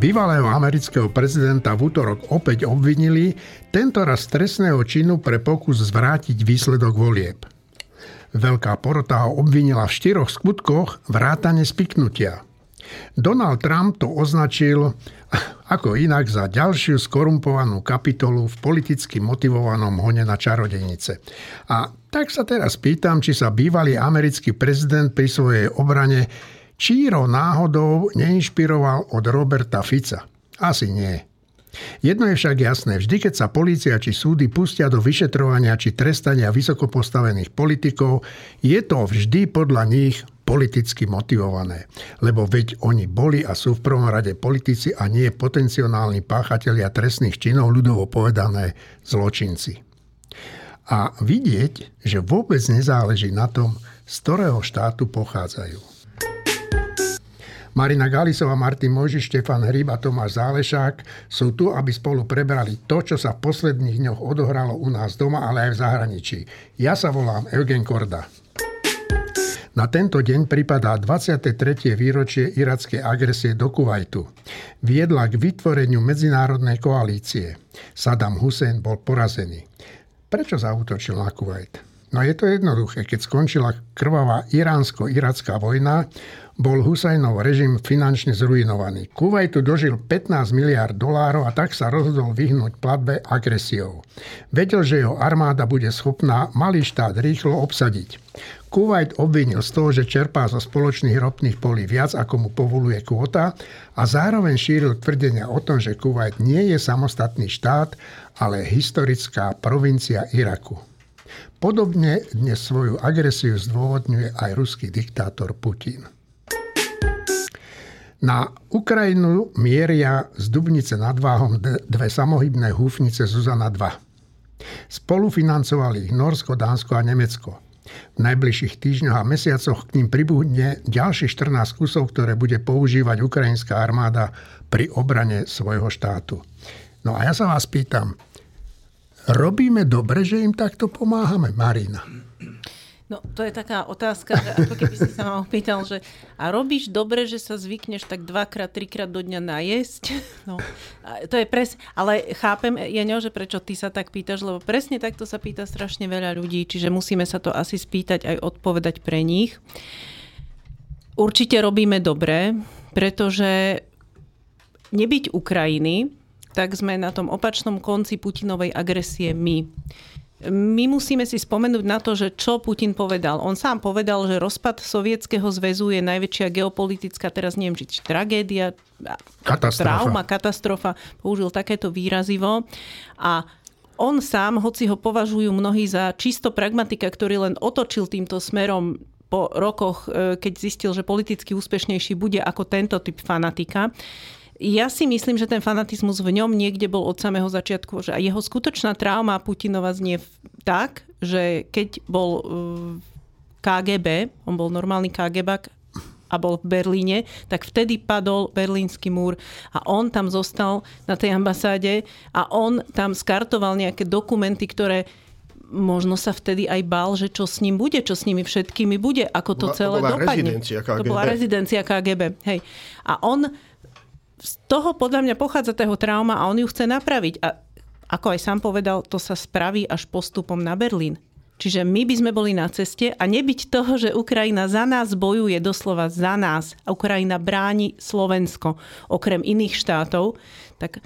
Bývalého amerického prezidenta v útorok opäť obvinili, tentoraz trestného činu pre pokus zvrátiť výsledok volieb. Veľká porota ho obvinila v štyroch skutkoch vrátane spiknutia. Donald Trump to označil ako inak za ďalšiu skorumpovanú kapitolu v politicky motivovanom hone na čarodejnice. A tak sa teraz pýtam, či sa bývalý americký prezident pri svojej obrane číro náhodou neinšpiroval od Roberta Fica. Asi nie. Jedno je však jasné, vždy keď sa polícia či súdy pustia do vyšetrovania či trestania vysoko postavených politikov, je to vždy podľa nich politicky motivované. Lebo veď oni boli a sú v prvom rade politici a nie potenciálni páchatelia trestných činov, ľudovo povedané zločinci. A vidieť, že vôbec nezáleží na tom, z ktorého štátu pochádzajú. Marina Galisová, Martin Mojži, Štefan Hryb a Tomáš Zálešák sú tu, aby spolu prebrali to, čo sa v posledných dňoch odohralo u nás doma, ale aj v zahraničí. Ja sa volám Eugen Korda. Na tento deň pripadá 23. výročie irackej agresie do Kuwaitu. Viedla k vytvoreniu medzinárodnej koalície. Saddam Hussein bol porazený. Prečo zautočil na Kuwait? No je to jednoduché. Keď skončila krvavá iránsko-iracká vojna, bol Husajnov režim finančne zrujnovaný. Kuwaitu dožil 15 miliard dolárov a tak sa rozhodol vyhnúť platbe agresiou. Vedel, že jeho armáda bude schopná malý štát rýchlo obsadiť. Kuwait obvinil z toho, že čerpá zo spoločných ropných polí viac, ako mu povoluje kvota a zároveň šíril tvrdenia o tom, že Kuwait nie je samostatný štát, ale historická provincia Iraku. Podobne dnes svoju agresiu zdôvodňuje aj ruský diktátor Putin. Na Ukrajinu mieria z Dubnice nad Váhom dve samohybné húfnice Zuzana 2. Spolufinancovali ich Norsko, Dánsko a Nemecko. V najbližších týždňoch a mesiacoch k ním pribudne ďalších 14 kusov, ktoré bude používať ukrajinská armáda pri obrane svojho štátu. No a ja sa vás pýtam, robíme dobre, že im takto pomáhame, Marina? No, to je taká otázka, že ako keby si sa ma opýtal, že a robíš dobre, že sa zvykneš tak dvakrát, trikrát do dňa najesť? No, to je pres... Ale chápem, Jeňo, že prečo ty sa tak pýtaš, lebo presne takto sa pýta strašne veľa ľudí, čiže musíme sa to asi spýtať aj odpovedať pre nich. Určite robíme dobre, pretože nebyť Ukrajiny, tak sme na tom opačnom konci Putinovej agresie my my musíme si spomenúť na to, že čo Putin povedal. On sám povedal, že rozpad Sovietskeho zväzu je najväčšia geopolitická, teraz neviem, či tragédia, katastrofa. trauma, katastrofa. Použil takéto výrazivo. A on sám, hoci ho považujú mnohí za čisto pragmatika, ktorý len otočil týmto smerom po rokoch, e, keď zistil, že politicky úspešnejší bude ako tento typ fanatika, ja si myslím, že ten fanatizmus v ňom niekde bol od samého začiatku, že jeho skutočná trauma Putinova znie tak, že keď bol v KGB, on bol normálny KGB a bol v Berlíne, tak vtedy padol berlínsky múr a on tam zostal na tej ambasáde a on tam skartoval nejaké dokumenty, ktoré možno sa vtedy aj bál, že čo s ním bude, čo s nimi všetkými bude, ako to celé to bola dopadne. KGB. To bola rezidencia KGB. Hej. A on z toho podľa mňa pochádza toho trauma a on ju chce napraviť. A ako aj sám povedal, to sa spraví až postupom na Berlín. Čiže my by sme boli na ceste a nebyť toho, že Ukrajina za nás bojuje, doslova za nás, a Ukrajina bráni Slovensko, okrem iných štátov, tak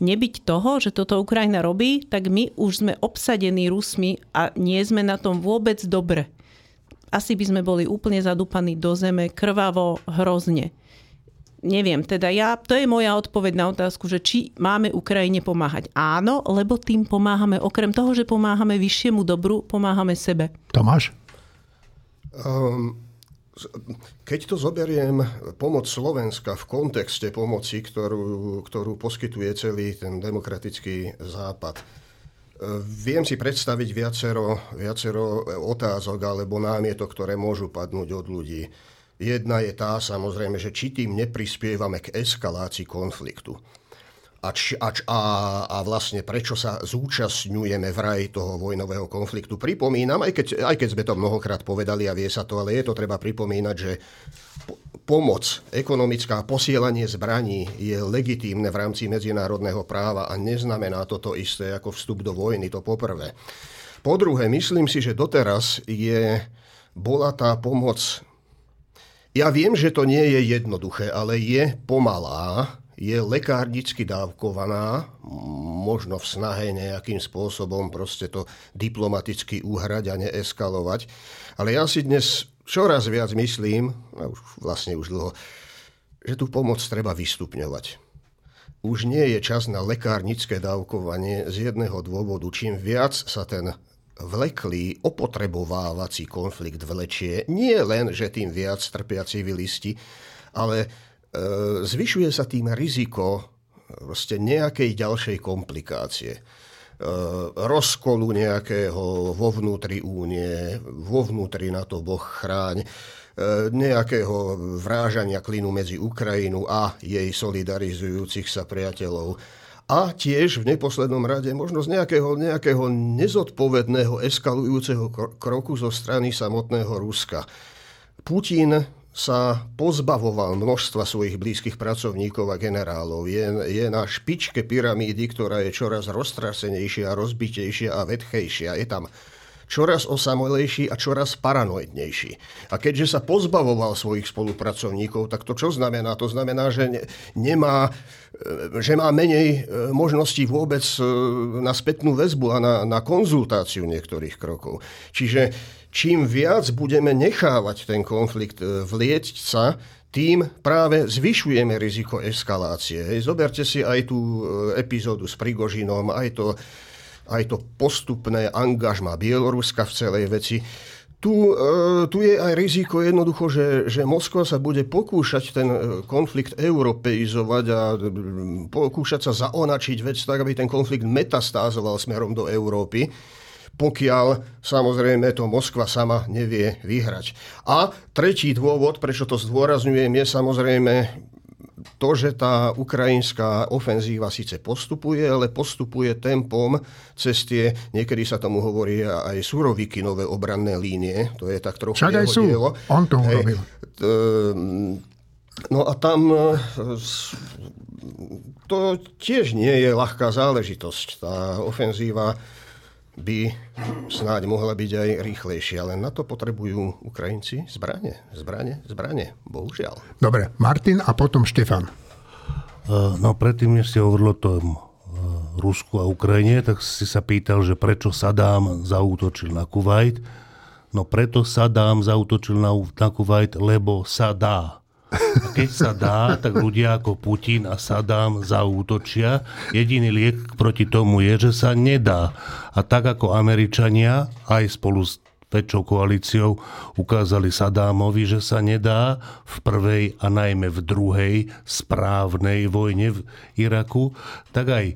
nebyť toho, že toto Ukrajina robí, tak my už sme obsadení Rusmi a nie sme na tom vôbec dobre. Asi by sme boli úplne zadúpaní do zeme, krvavo, hrozne neviem, teda ja, to je moja odpoveď na otázku, že či máme Ukrajine pomáhať. Áno, lebo tým pomáhame, okrem toho, že pomáhame vyššiemu dobru, pomáhame sebe. Tomáš? Um, keď to zoberiem, pomoc Slovenska v kontexte pomoci, ktorú, ktorú poskytuje celý ten demokratický západ, e, Viem si predstaviť viacero, viacero otázok alebo námietok, ktoré môžu padnúť od ľudí. Jedna je tá samozrejme, že či tým neprispievame k eskalácii konfliktu. A, či, a, a vlastne prečo sa zúčastňujeme vraj toho vojnového konfliktu. Pripomínam, aj keď, aj keď sme to mnohokrát povedali a vie sa to, ale je to treba pripomínať, že pomoc, ekonomická posielanie zbraní je legitímne v rámci medzinárodného práva a neznamená to to isté ako vstup do vojny, to poprvé. Po druhé, myslím si, že doteraz je, bola tá pomoc... Ja viem, že to nie je jednoduché, ale je pomalá, je lekárnicky dávkovaná, možno v snahe nejakým spôsobom proste to diplomaticky uhrať a neeskalovať. Ale ja si dnes čoraz viac myslím, a už vlastne už dlho, že tú pomoc treba vystupňovať. Už nie je čas na lekárnické dávkovanie z jedného dôvodu. Čím viac sa ten vleklý, opotrebovávací konflikt vlečie, nie len, že tým viac trpia civilisti, ale e, zvyšuje sa tým riziko nejakej ďalšej komplikácie. Eh, rozkolu nejakého vo vnútri únie, vo vnútri na to Boh chráň, eh, nejakého vrážania klinu medzi Ukrajinu a jej solidarizujúcich sa priateľov. A tiež v neposlednom rade možno z nejakého, nejakého nezodpovedného eskalujúceho kroku zo strany samotného Ruska. Putin sa pozbavoval množstva svojich blízkych pracovníkov a generálov. Je, je na špičke pyramídy, ktorá je čoraz roztrasenejšia, rozbitejšia a vetchejšia. Je tam čoraz osamelejší a čoraz paranoidnejší. A keďže sa pozbavoval svojich spolupracovníkov, tak to čo znamená? To znamená, že ne, nemá, že má menej e, možností vôbec e, na spätnú väzbu a na, na konzultáciu niektorých krokov. Čiže čím viac budeme nechávať ten konflikt vlieť sa, tým práve zvyšujeme riziko eskalácie. Hej, zoberte si aj tú epizódu s Prigožinom, aj to aj to postupné angažma Bieloruska v celej veci. Tu, e, tu je aj riziko jednoducho, že, že Moskva sa bude pokúšať ten e, konflikt europeizovať a e, pokúšať sa zaonačiť vec tak, aby ten konflikt metastázoval smerom do Európy pokiaľ samozrejme to Moskva sama nevie vyhrať. A tretí dôvod, prečo to zdôrazňujem, je samozrejme to, že tá ukrajinská ofenzíva síce postupuje, ale postupuje tempom cez tie, niekedy sa tomu hovorí aj surovikinové obranné línie, to je tak trochu Však aj sú, dielo. on to urobil. No a tam e, to tiež nie je ľahká záležitosť. Tá ofenzíva by snáď mohla byť aj rýchlejšia, ale na to potrebujú Ukrajinci zbranie, zbranie, zbranie, bohužiaľ. Dobre, Martin a potom Štefan. E, no predtým, než ste hovorili o tom e, Rusku a Ukrajine, tak si sa pýtal, že prečo Sadám zautočil na Kuwait. No preto Sadám zautočil na, na Kuwait, lebo sa dá. A keď sa dá, tak ľudia ako Putin a Saddam zaútočia. Jediný liek proti tomu je, že sa nedá. A tak ako Američania, aj spolu s väčšou koalíciou ukázali Sadámovi, že sa nedá v prvej a najmä v druhej správnej vojne v Iraku, tak aj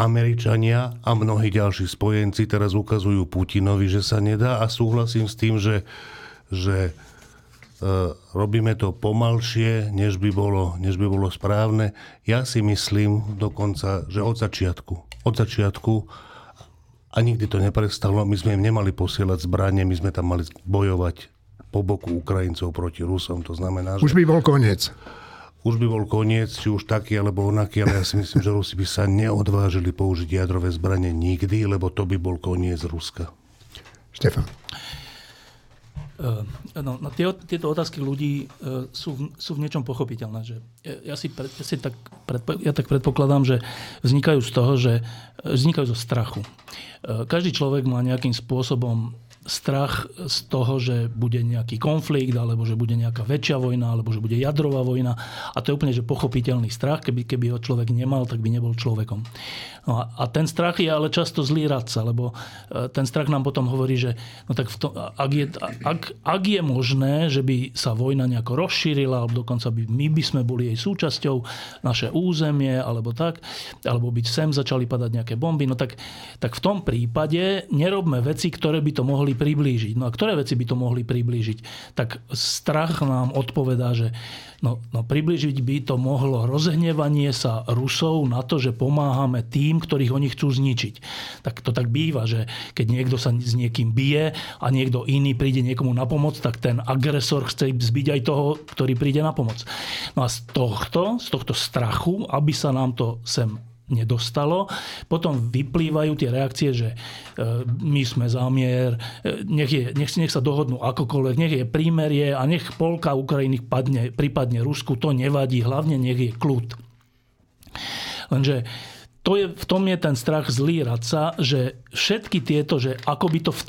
Američania a mnohí ďalší spojenci teraz ukazujú Putinovi, že sa nedá a súhlasím s tým, že, že robíme to pomalšie, než by, bolo, než by bolo správne. Ja si myslím dokonca, že od začiatku, od začiatku a nikdy to neprestalo, my sme im nemali posielať zbranie, my sme tam mali bojovať po boku Ukrajincov proti Rusom, to znamená, že... Už by bol koniec. Už by bol koniec, či už taký alebo onaký, ale ja si myslím, že Rusi by sa neodvážili použiť jadrové zbranie nikdy, lebo to by bol koniec Ruska. Štefan. Eh, no, no, tie, tieto otázky ľudí uh, sú, sú v niečom pochopiteľné. Že ja, si, pred, ja, si tak predpo, ja tak predpokladám, že vznikajú z toho, že vznikajú zo strachu. Každý človek má nejakým spôsobom strach z toho, že bude nejaký konflikt, alebo že bude nejaká väčšia vojna, alebo že bude jadrová vojna. A to je úplne že pochopiteľný strach. Keby, keby ho človek nemal, tak by nebol človekom. No a, a ten strach je ale často zlý radca, lebo e, ten strach nám potom hovorí, že no tak v tom, ak, je, ak, ak je možné, že by sa vojna nejako rozšírila, alebo dokonca by my by sme boli jej súčasťou, naše územie, alebo tak, alebo by sem začali padať nejaké bomby, no tak, tak v tom prípade nerobme veci, ktoré by to mohli priblížiť. No a ktoré veci by to mohli priblížiť? Tak strach nám odpovedá, že no, no priblížiť by to mohlo rozhnevanie sa Rusov na to, že pomáhame tým, ktorých oni chcú zničiť. Tak to tak býva, že keď niekto sa s niekým bije a niekto iný príde niekomu na pomoc, tak ten agresor chce zbiť aj toho, ktorý príde na pomoc. No a z tohto, z tohto strachu, aby sa nám to sem nedostalo. Potom vyplývajú tie reakcie, že e, my sme zámier, e, nech, je, nech, nech sa dohodnú akokoľvek, nech je prímerie a nech polka Ukrajiny padne, prípadne Rusku, to nevadí, hlavne nech je kľud. Lenže to je, v tom je ten strach zlý radca, že všetky tieto, že ako by to v,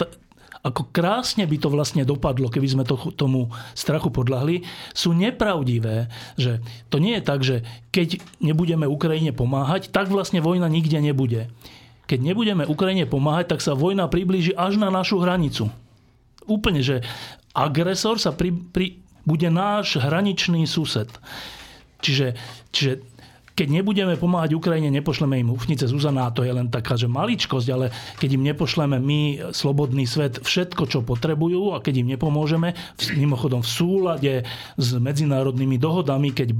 ako krásne by to vlastne dopadlo, keby sme to, tomu strachu podľahli, sú nepravdivé. Že to nie je tak, že keď nebudeme Ukrajine pomáhať, tak vlastne vojna nikde nebude. Keď nebudeme Ukrajine pomáhať, tak sa vojna priblíži až na našu hranicu. Úplne, že agresor sa pri, pri, bude náš hraničný sused. Čiže, čiže keď nebudeme pomáhať Ukrajine, nepošleme im ufnice Zuzana, to je len taká, že maličkosť, ale keď im nepošleme my, slobodný svet, všetko, čo potrebujú a keď im nepomôžeme, mimochodom v súlade s medzinárodnými dohodami, keď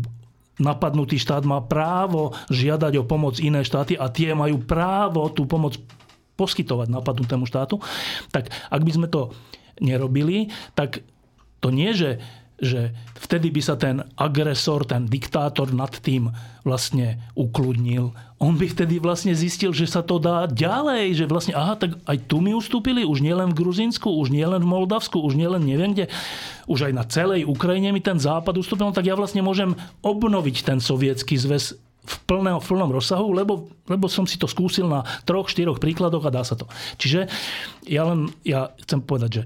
napadnutý štát má právo žiadať o pomoc iné štáty a tie majú právo tú pomoc poskytovať napadnutému štátu, tak ak by sme to nerobili, tak to nie, že že vtedy by sa ten agresor, ten diktátor nad tým vlastne ukludnil. On by vtedy vlastne zistil, že sa to dá ďalej, že vlastne, aha, tak aj tu mi ustúpili, už nielen v Gruzinsku, už nielen v Moldavsku, už nielen neviem kde, už aj na celej Ukrajine mi ten západ ustúpil, no tak ja vlastne môžem obnoviť ten sovietský zväz v plnom, v plnom rozsahu, lebo, lebo som si to skúsil na troch, štyroch príkladoch a dá sa to. Čiže ja len ja chcem povedať, že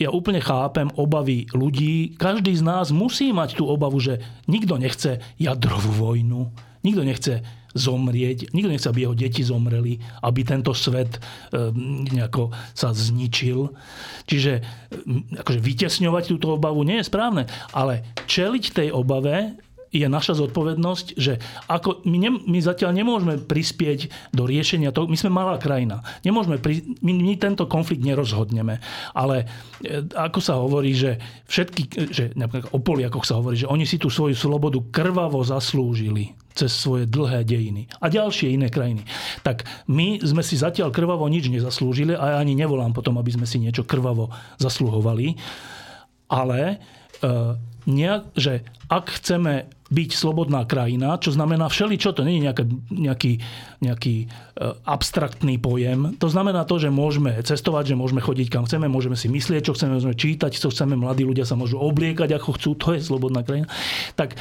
ja úplne chápem obavy ľudí. Každý z nás musí mať tú obavu, že nikto nechce jadrovú vojnu, nikto nechce zomrieť, nikto nechce, aby jeho deti zomreli, aby tento svet e, nejako sa zničil. Čiže e, akože vytesňovať túto obavu nie je správne, ale čeliť tej obave je naša zodpovednosť, že ako my, ne, my zatiaľ nemôžeme prispieť do riešenia toho, my sme malá krajina, nemôžeme, pri, my, my tento konflikt nerozhodneme, ale e, ako sa hovorí, že všetky, že napríklad o Poliakoch sa hovorí, že oni si tú svoju slobodu krvavo zaslúžili cez svoje dlhé dejiny a ďalšie iné krajiny. Tak my sme si zatiaľ krvavo nič nezaslúžili a ja ani nevolám potom, aby sme si niečo krvavo zasluhovali, ale e, nejak, že ak chceme byť slobodná krajina, čo znamená všeli, čo to nie je nejaký, nejaký, nejaký e, abstraktný pojem. To znamená to, že môžeme cestovať, že môžeme chodiť kam chceme, môžeme si myslieť, čo chceme, môžeme čítať, čo chceme, mladí ľudia sa môžu obliekať, ako chcú, to je slobodná krajina. Tak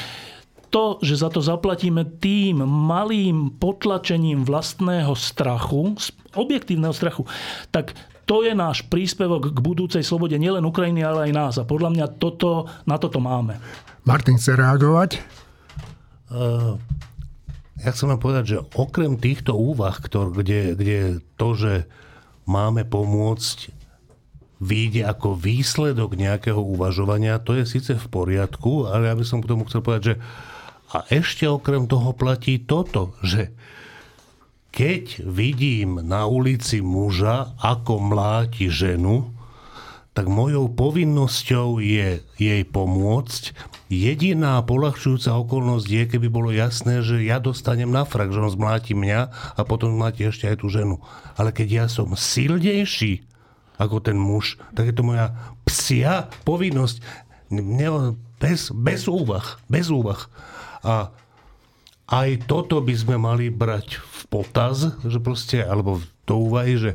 to, že za to zaplatíme tým malým potlačením vlastného strachu, objektívneho strachu, tak to je náš príspevok k budúcej slobode nielen Ukrajiny, ale aj nás. A podľa mňa toto, na toto máme. Martin chce reagovať? Uh, ja chcem vám povedať, že okrem týchto úvah, ktor, kde, kde to, že máme pomôcť, vyjde ako výsledok nejakého uvažovania, to je síce v poriadku, ale ja by som k tomu chcel povedať, že a ešte okrem toho platí toto, že keď vidím na ulici muža, ako mláti ženu, tak mojou povinnosťou je jej pomôcť. Jediná polahčujúca okolnosť je, keby bolo jasné, že ja dostanem na frak, že on zmláti mňa a potom zmláti ešte aj tú ženu. Ale keď ja som silnejší ako ten muž, tak je to moja psia povinnosť. Bez, bez úvah. Bez úvah. A aj toto by sme mali brať v potaz, že proste, alebo do úvahy, že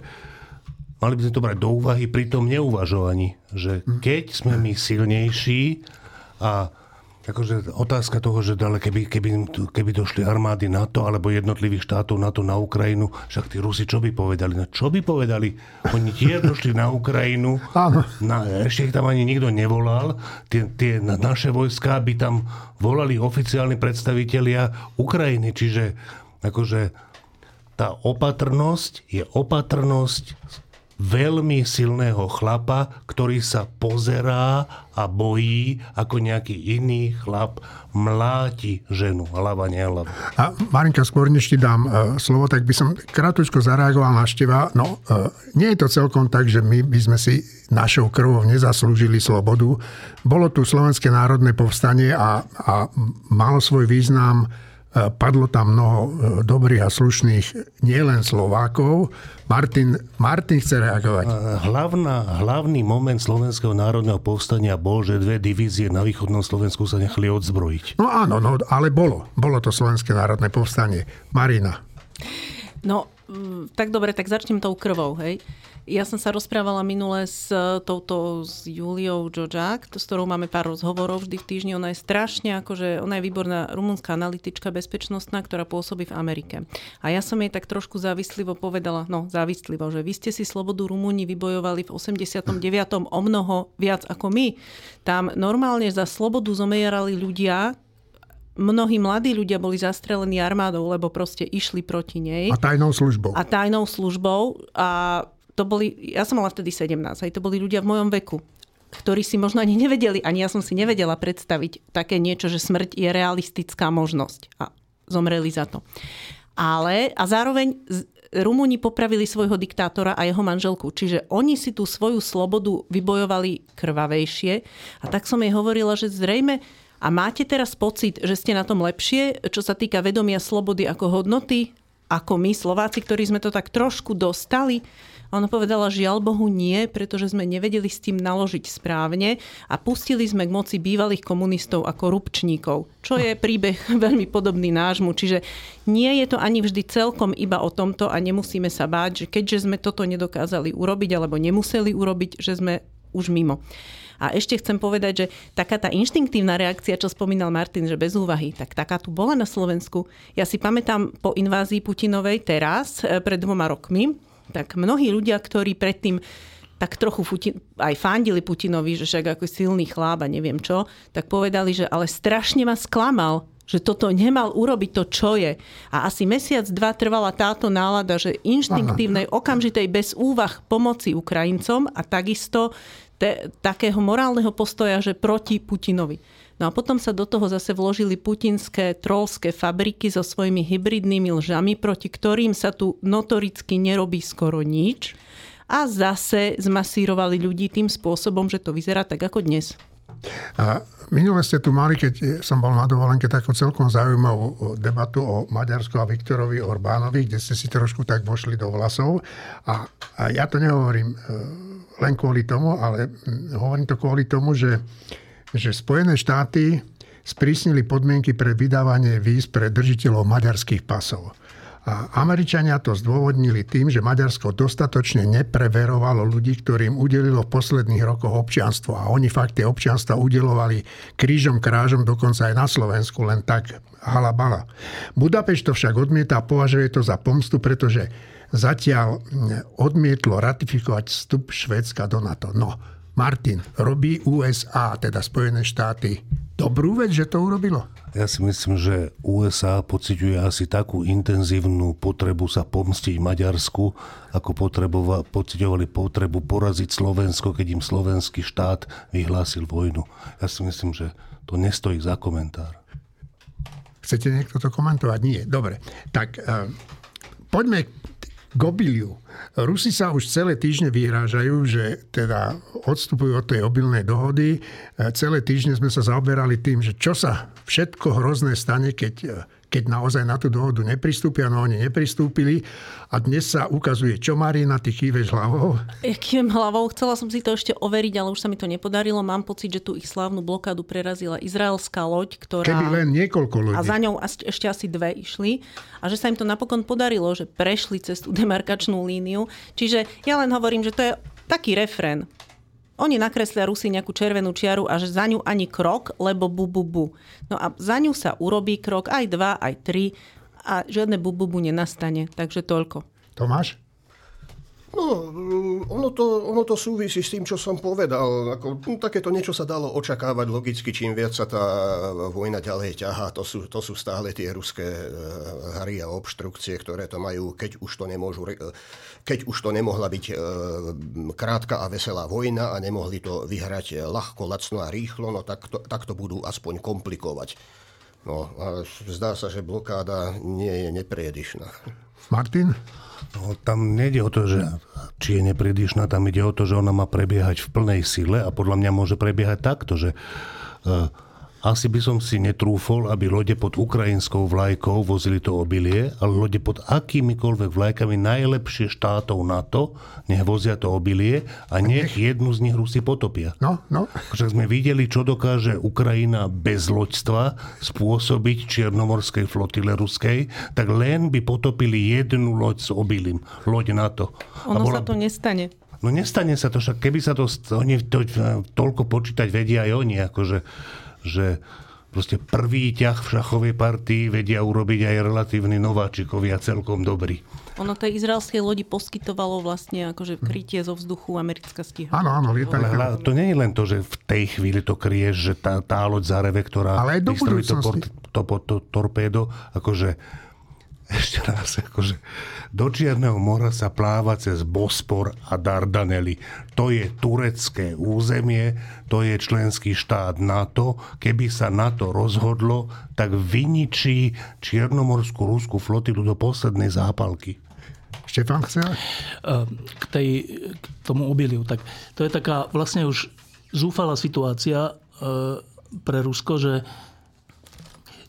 mali by sme to brať do úvahy pri tom neuvažovaní, že keď sme my silnejší a Akože otázka toho, že ale keby, keby, keby došli armády NATO alebo jednotlivých štátov NATO na Ukrajinu, však tí Rusi čo by povedali? No čo by povedali? Oni tiež došli na Ukrajinu, na, ešte ich tam ani nikto nevolal, tie, tie naše vojská by tam volali oficiálni predstavitelia Ukrajiny, čiže akože tá opatrnosť je opatrnosť veľmi silného chlapa, ktorý sa pozerá a bojí, ako nejaký iný chlap mláti ženu, hlava, nehlava. A Marinka, skôr než ti dám uh, slovo, tak by som krátko zareagoval na števa. No, uh, nie je to celkom tak, že my by sme si našou krvou nezaslúžili slobodu. Bolo tu Slovenské národné povstanie a, a malo svoj význam Padlo tam mnoho e, dobrých a slušných nielen Slovákov. Martin, Martin chce reagovať. Hlavná, hlavný moment Slovenského národného povstania bol, že dve divízie na východnom Slovensku sa nechali odzbrojiť. No áno, no, ale bolo. Bolo to Slovenské národné povstanie. Marina. No, tak dobre, tak začnem tou krvou, hej. Ja som sa rozprávala minule s e, touto s Juliou Džodžák, s ktorou máme pár rozhovorov vždy v týždni. Ona je strašne, akože ona je výborná rumunská analytička bezpečnostná, ktorá pôsobí v Amerike. A ja som jej tak trošku závislivo povedala, no závislivo, že vy ste si slobodu Rumúni vybojovali v 89. o mnoho viac ako my. Tam normálne za slobodu zomierali ľudia, mnohí mladí ľudia boli zastrelení armádou, lebo proste išli proti nej. A tajnou službou. A tajnou službou. A to boli, ja som mala vtedy 17, aj to boli ľudia v mojom veku, ktorí si možno ani nevedeli, ani ja som si nevedela predstaviť také niečo, že smrť je realistická možnosť. A zomreli za to. Ale, a zároveň Rumúni popravili svojho diktátora a jeho manželku. Čiže oni si tú svoju slobodu vybojovali krvavejšie. A tak som jej hovorila, že zrejme a máte teraz pocit, že ste na tom lepšie, čo sa týka vedomia slobody ako hodnoty, ako my Slováci, ktorí sme to tak trošku dostali? Ona povedala, žiaľ Bohu nie, pretože sme nevedeli s tým naložiť správne a pustili sme k moci bývalých komunistov a korupčníkov, čo je príbeh veľmi podobný nášmu. Čiže nie je to ani vždy celkom iba o tomto a nemusíme sa báť, že keďže sme toto nedokázali urobiť alebo nemuseli urobiť, že sme už mimo. A ešte chcem povedať, že taká tá inštinktívna reakcia, čo spomínal Martin, že bez úvahy, tak taká tu bola na Slovensku. Ja si pamätám po invázii Putinovej teraz, eh, pred dvoma rokmi, tak mnohí ľudia, ktorí predtým tak trochu Putin, aj fandili Putinovi, že však ako silný chláp a neviem čo, tak povedali, že ale strašne ma sklamal, že toto nemal urobiť to, čo je. A asi mesiac, dva trvala táto nálada, že inštinktívnej, okamžitej, bez úvah pomoci Ukrajincom a takisto te, takého morálneho postoja, že proti Putinovi. No a potom sa do toho zase vložili putinské trolské fabriky so svojimi hybridnými lžami, proti ktorým sa tu notoricky nerobí skoro nič. A zase zmasírovali ľudí tým spôsobom, že to vyzerá tak ako dnes. A minule ste tu mali, keď som bol na dovolenke, takú celkom zaujímavú debatu o Maďarsku a Viktorovi Orbánovi, kde ste si trošku tak vošli do vlasov. A, a ja to nehovorím e, len kvôli tomu, ale hovorím to kvôli tomu, že že Spojené štáty sprísnili podmienky pre vydávanie víz pre držiteľov maďarských pasov. Američania to zdôvodnili tým, že Maďarsko dostatočne nepreverovalo ľudí, ktorým udelilo v posledných rokoch občianstvo. A oni fakt tie občianstva udelovali krížom krážom, dokonca aj na Slovensku, len tak halabala. Budapešť to však odmieta a považuje to za pomstu, pretože zatiaľ odmietlo ratifikovať vstup Švédska do NATO. No, Martin, robí USA, teda Spojené štáty, dobrú vec, že to urobilo? Ja si myslím, že USA pociťuje asi takú intenzívnu potrebu sa pomstiť Maďarsku, ako pociťovali potrebu poraziť Slovensko, keď im slovenský štát vyhlásil vojnu. Ja si myslím, že to nestojí za komentár. Chcete niekto to komentovať? Nie. Dobre. Tak uh, poďme k obiliu. Rusi sa už celé týždne vyhrážajú, že teda odstupujú od tej obilnej dohody. E, celé týždne sme sa zaoberali tým, že čo sa všetko hrozné stane, keď e, keď naozaj na tú dohodu nepristúpia, no oni nepristúpili. A dnes sa ukazuje, čo Marina, ty chýveš hlavou? Ja kývem hlavou, chcela som si to ešte overiť, ale už sa mi to nepodarilo. Mám pocit, že tú ich slávnu blokádu prerazila izraelská loď, ktorá... Keby len niekoľko ľudí. A za ňou ešte asi dve išli. A že sa im to napokon podarilo, že prešli cez tú demarkačnú líniu. Čiže ja len hovorím, že to je taký refrén. Oni nakreslia Rusi nejakú červenú čiaru a že za ňu ani krok, lebo bu, bu, bu. No a za ňu sa urobí krok aj dva, aj tri a žiadne bu, bu, bu nenastane. Takže toľko. Tomáš? No, ono to, ono to súvisí s tým, čo som povedal. Ako, no, takéto niečo sa dalo očakávať logicky, čím viac sa tá vojna ďalej ťahá. To sú, to sú stále tie ruské e, hry a obštrukcie, ktoré to majú, keď už to nemôžu, keď už to nemohla byť e, krátka a veselá vojna a nemohli to vyhrať ľahko, lacno a rýchlo, no tak to, tak to budú aspoň komplikovať. No a zdá sa, že blokáda nie je nepriedišná. Martin? No, tam nejde o to, že či je nepredišná, tam ide o to, že ona má prebiehať v plnej sile a podľa mňa môže prebiehať takto, že uh, asi by som si netrúfol, aby lode pod ukrajinskou vlajkou vozili to obilie, ale lode pod akýmikoľvek vlajkami najlepšie štátov NATO nech vozia to obilie a nech jednu z nich Rusi potopia. No, no. Však sme videli, čo dokáže Ukrajina bez loďstva spôsobiť čiernomorskej flotile ruskej, tak len by potopili jednu loď s obilím. Loď NATO. Ono bola... sa to nestane. No nestane sa to, však keby sa to, oni to, toľko počítať vedia aj oni, akože že proste prvý ťah v šachovej partii vedia urobiť aj relatívni nováčikovia celkom dobrý. Ono tej izraelskej lodi poskytovalo vlastne akože krytie zo vzduchu americká stíha. Áno, áno, lietali. Ale to nie je len to, že v tej chvíli to krieš, že tá, tá loď Zareve, ktorá Ale aj do to, to, to, to torpédo, akože ešte raz, akože do Čierneho mora sa pláva cez Bospor a Dardanely. To je turecké územie, to je členský štát NATO. Keby sa NATO rozhodlo, tak vyničí Čiernomorskú ruskú flotilu do poslednej zápalky. Štefan chce? K, tej, k tomu obiliu. Tak to je taká vlastne už zúfalá situácia e, pre Rusko, že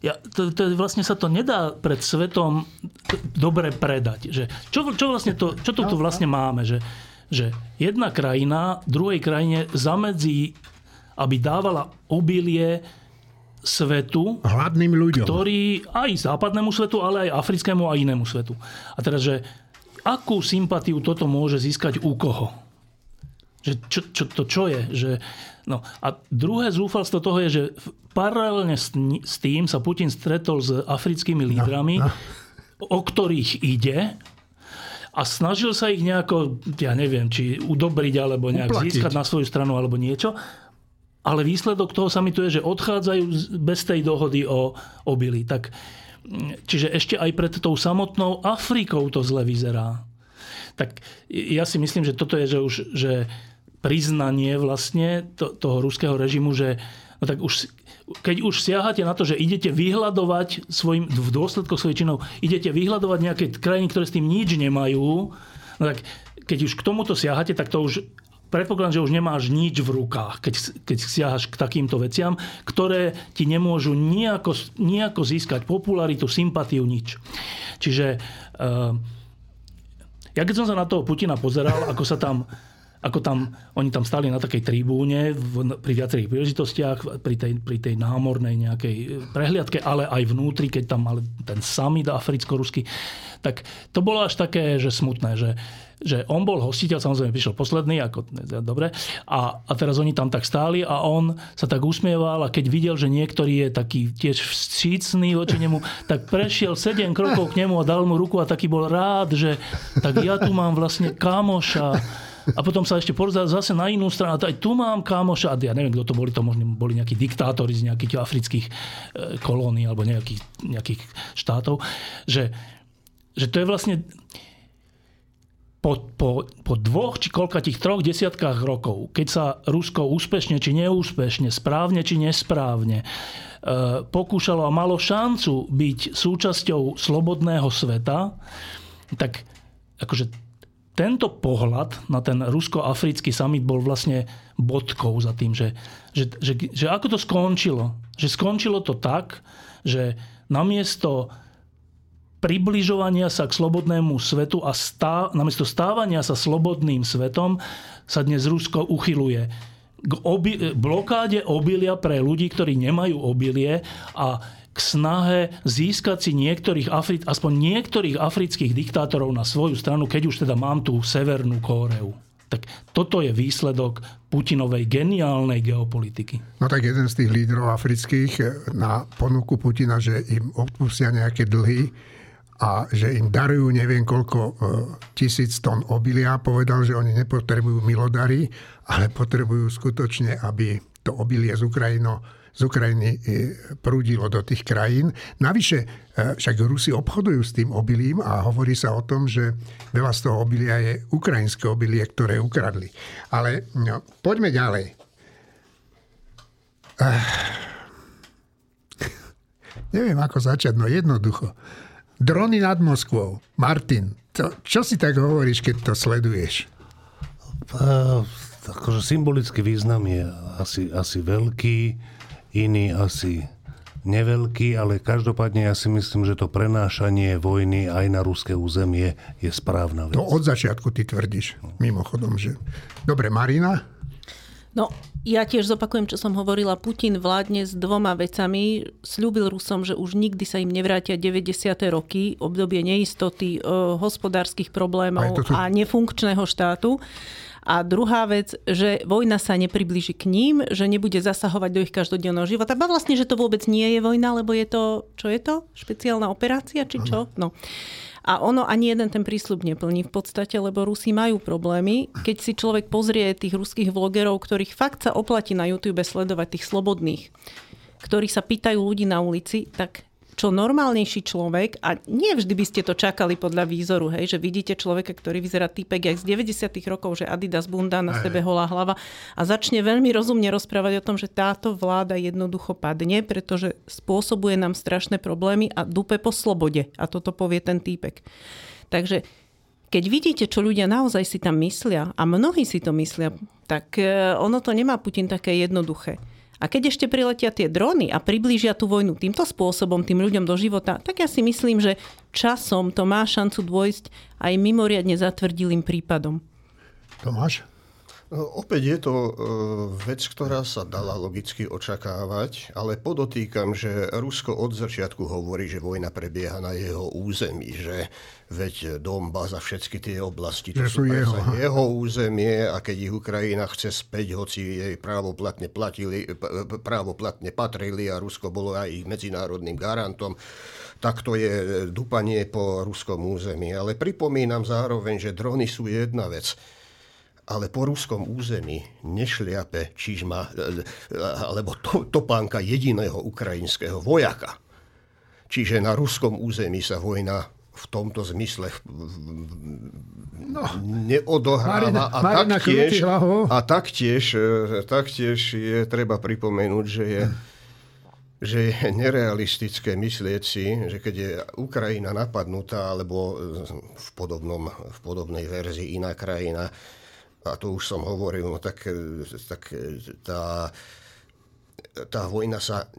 ja, to, to, vlastne sa to nedá pred svetom dobre predať. Že čo, čo, vlastne to, čo tu, tu vlastne máme? Že, že jedna krajina druhej krajine zamedzí, aby dávala obilie svetu, hladným ľuďom, ktorý aj západnému svetu, ale aj africkému a inému svetu. A teraz, že akú sympatiu toto môže získať u koho? Že čo, čo, to čo je? Že, no. A druhé zúfalstvo toho je, že paralelne s tým sa Putin stretol s africkými no, lídrami, no, no. o ktorých ide a snažil sa ich nejako, ja neviem, či udobriť, alebo nejak Uplatiť. získať na svoju stranu, alebo niečo. Ale výsledok toho samitu je, že odchádzajú bez tej dohody o obili. Tak, čiže ešte aj pred tou samotnou Afrikou to zle vyzerá. Tak ja si myslím, že toto je, že už že priznanie vlastne to, toho ruského režimu, že no tak už, keď už siahate na to, že idete vyhľadovať svojim, v dôsledkoch svojich činov, idete vyhľadovať nejaké krajiny, ktoré s tým nič nemajú, no tak keď už k tomuto siahate, tak to už predpokladám, že už nemáš nič v rukách, keď, keď siahaš k takýmto veciam, ktoré ti nemôžu nejako, nejako získať popularitu, sympatiu, nič. Čiže uh, ja keď som sa na toho Putina pozeral, ako sa tam ako tam, oni tam stali na takej tribúne v, pri viacerých príležitostiach, pri tej, pri tej námornej nejakej prehliadke, ale aj vnútri, keď tam mali ten summit africko-ruský, tak to bolo až také, že smutné, že, že on bol hostiteľ, samozrejme prišiel posledný, ako, dobre, a, a teraz oni tam tak stáli a on sa tak usmieval a keď videl, že niektorý je taký tiež vstřícný voči nemu, tak prešiel 7 krokov k nemu a dal mu ruku a taký bol rád, že tak ja tu mám vlastne kamoša, a potom sa ešte pozrel zase na inú stranu. Aj tu mám kámoša, ja neviem, kto to boli, to možno boli nejakí diktátori z nejakých afrických e, kolónií alebo nejakých, nejakých štátov, že, že to je vlastne po, po, po dvoch či koľka tých troch desiatkách rokov, keď sa Rusko úspešne či neúspešne, správne či nesprávne e, pokúšalo a malo šancu byť súčasťou slobodného sveta, tak akože tento pohľad na ten rusko-africký summit bol vlastne bodkou za tým, že, že, že, že ako to skončilo. Že skončilo to tak, že namiesto približovania sa k slobodnému svetu a stá, namiesto stávania sa slobodným svetom sa dnes Rusko uchyluje k obi, blokáde obilia pre ľudí, ktorí nemajú obilie a k snahe získať si niektorých Afri- aspoň niektorých afrických diktátorov na svoju stranu, keď už teda mám tú Severnú Kóreu. Tak toto je výsledok Putinovej geniálnej geopolitiky. No tak jeden z tých lídrov afrických na ponuku Putina, že im odpustia nejaké dlhy a že im darujú neviem koľko e, tisíc tón obilia. Povedal, že oni nepotrebujú milodary, ale potrebujú skutočne, aby to obilie z, Ukrajino, z Ukrajiny e, prúdilo do tých krajín. Navyše, e, však Rusi obchodujú s tým obilím a hovorí sa o tom, že veľa z toho obilia je ukrajinské obilie, ktoré ukradli. Ale no, poďme ďalej. Uh, neviem, ako začať, no jednoducho. Drony nad Moskvou. Martin, to, čo si tak hovoríš, keď to sleduješ? Uh, akože symbolický význam je asi, asi veľký, iný asi neveľký, ale každopádne ja si myslím, že to prenášanie vojny aj na ruské územie je správna vec. To od začiatku ty tvrdíš, mimochodom, že... Dobre, Marina? No, ja tiež zopakujem, čo som hovorila. Putin vládne s dvoma vecami. Sľúbil Rusom, že už nikdy sa im nevrátia 90. roky, obdobie neistoty, e, hospodárskych problémov tu... a nefunkčného štátu. A druhá vec, že vojna sa nepribliží k ním, že nebude zasahovať do ich každodenného života. A vlastne, že to vôbec nie je vojna, lebo je to, čo je to? Špeciálna operácia, či čo? No. A ono ani jeden ten prísľub neplní v podstate, lebo Rusi majú problémy. Keď si človek pozrie tých ruských vlogerov, ktorých fakt sa oplatí na YouTube sledovať, tých slobodných, ktorí sa pýtajú ľudí na ulici, tak čo normálnejší človek, a nie vždy by ste to čakali podľa výzoru, hej, že vidíte človeka, ktorý vyzerá typek jak z 90 rokov, že Adidas bunda na sebe holá hlava a začne veľmi rozumne rozprávať o tom, že táto vláda jednoducho padne, pretože spôsobuje nám strašné problémy a dupe po slobode. A toto povie ten týpek. Takže keď vidíte, čo ľudia naozaj si tam myslia, a mnohí si to myslia, tak e, ono to nemá Putin také jednoduché. A keď ešte priletia tie drony a priblížia tú vojnu týmto spôsobom tým ľuďom do života, tak ja si myslím, že časom to má šancu dôjsť aj mimoriadne zatvrdilým prípadom. Tomáš? No, opäť je to e, vec, ktorá sa dala logicky očakávať, ale podotýkam, že Rusko od začiatku hovorí, že vojna prebieha na jeho území, že veď Donbass a všetky tie oblasti, to sú jeho. jeho územie a keď ich Ukrajina chce späť, hoci jej právoplatne, platili, právoplatne patrili a Rusko bolo aj ich medzinárodným garantom, tak to je dupanie po ruskom území. Ale pripomínam zároveň, že drony sú jedna vec ale po ruskom území nešliape čižma e, alebo to, topánka jediného ukrajinského vojaka. Čiže na ruskom území sa vojna v tomto zmysle no, neodohráva. Marina, a, Marina taktiež, a taktiež, e, taktiež je treba pripomenúť, že je, že je nerealistické myslieť si, že keď je Ukrajina napadnutá, alebo v, podobnom, v podobnej verzii iná krajina, a to už som hovoril, no tak, tak tá, tá vojna sa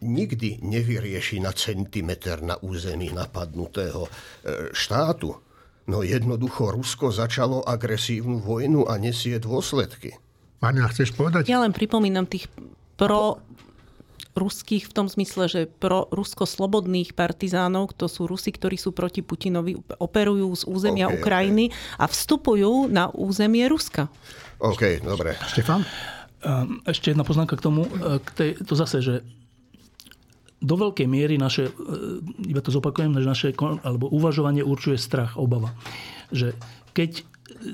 nikdy nevyrieši na centimetr na území napadnutého e, štátu. No jednoducho Rusko začalo agresívnu vojnu a nesie dôsledky. Marina, chceš povedať? Ja len pripomínam tých pro ruských v tom zmysle, že pro rusko-slobodných partizánov, to sú Rusi, ktorí sú proti Putinovi, operujú z územia okay, Ukrajiny okay. a vstupujú na územie Ruska. OK, dobre. Štefan? Ehm, ešte jedna poznámka k tomu. E, k tej, to zase, že do veľkej miery naše, e, iba to zopakujem, že naše alebo uvažovanie určuje strach, obava. Že keď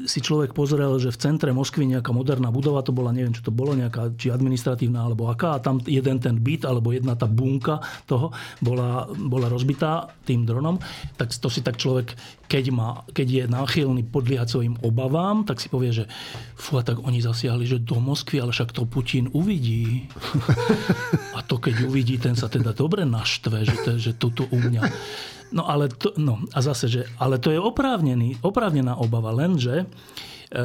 si človek pozrel, že v centre Moskvy nejaká moderná budova, to bola, neviem, čo to bolo, nejaká, či administratívna, alebo aká, a tam jeden ten byt, alebo jedna tá bunka toho bola, bola rozbitá tým dronom, tak to si tak človek, keď, má, keď je náchylný podliehať svojim obavám, tak si povie, že fú, tak oni zasiahli, že do Moskvy, ale však to Putin uvidí. A to keď uvidí, ten sa teda dobre naštve, že, to, že toto u mňa. No ale to, no, a zase, že, ale to je oprávnený, oprávnená obava, lenže e,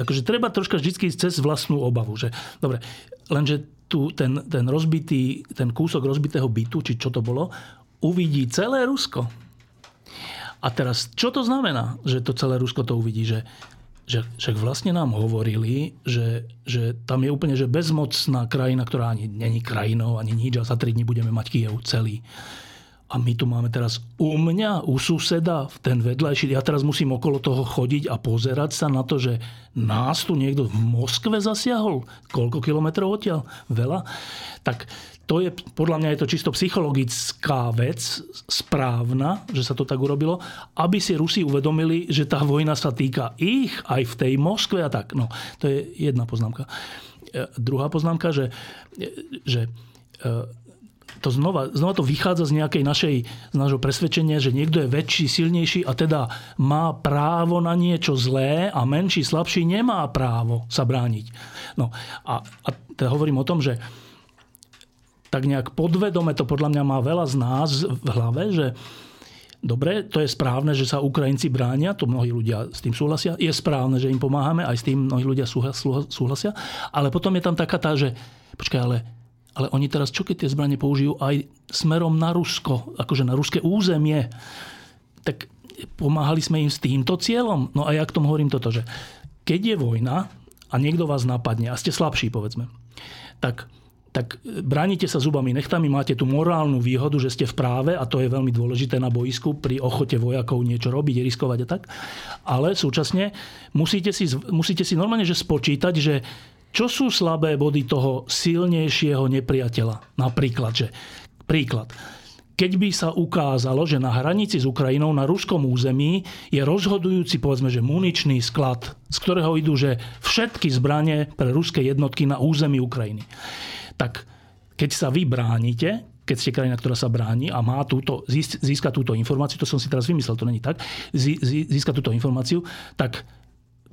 akože treba troška vždy ísť cez vlastnú obavu. Že, dobre, lenže tu ten, ten rozbitý, ten kúsok rozbitého bytu, či čo to bolo, uvidí celé Rusko. A teraz, čo to znamená, že to celé Rusko to uvidí? Že, že však vlastne nám hovorili, že, že tam je úplne že bezmocná krajina, ktorá ani není krajinou, ani nič a za tri dní budeme mať Kiev celý A my tu máme teraz u mňa, u suseda, ten vedľajší. Ja teraz musím okolo toho chodiť a pozerať sa na to, že nás tu niekto v Moskve zasiahol. Koľko kilometrov odtiaľ? Veľa. Tak to je, podľa mňa je to čisto psychologická vec, správna, že sa to tak urobilo, aby si Rusi uvedomili, že tá vojna sa týka ich aj v tej Moskve a tak. No, to je jedna poznámka. E, druhá poznámka, že, že e, to znova, znova to vychádza z nejakej našej, z nášho presvedčenia, že niekto je väčší, silnejší a teda má právo na niečo zlé a menší, slabší nemá právo sa brániť. No a, a teda hovorím o tom, že tak nejak podvedome to podľa mňa má veľa z nás v hlave, že Dobre, to je správne, že sa Ukrajinci bránia, to mnohí ľudia s tým súhlasia. Je správne, že im pomáhame, aj s tým mnohí ľudia súhlasia. Ale potom je tam taká tá, že počkaj, ale ale oni teraz čo keď tie zbranie použijú aj smerom na Rusko, akože na ruské územie, tak pomáhali sme im s týmto cieľom. No a ja k tomu hovorím toto, že keď je vojna a niekto vás napadne a ste slabší, povedzme, tak tak bránite sa zubami nechtami, máte tú morálnu výhodu, že ste v práve a to je veľmi dôležité na boisku pri ochote vojakov niečo robiť, riskovať a tak. Ale súčasne musíte si, musíte si normálne že spočítať, že čo sú slabé body toho silnejšieho nepriateľa? Napríklad, že príklad. Keď by sa ukázalo, že na hranici s Ukrajinou na ruskom území je rozhodujúci, povedzme, že muničný sklad, z ktorého idú že všetky zbranie pre ruské jednotky na území Ukrajiny. Tak keď sa vy bránite, keď ste krajina, ktorá sa bráni a má túto, získa túto informáciu, to som si teraz vymyslel, to není tak, získa túto informáciu, tak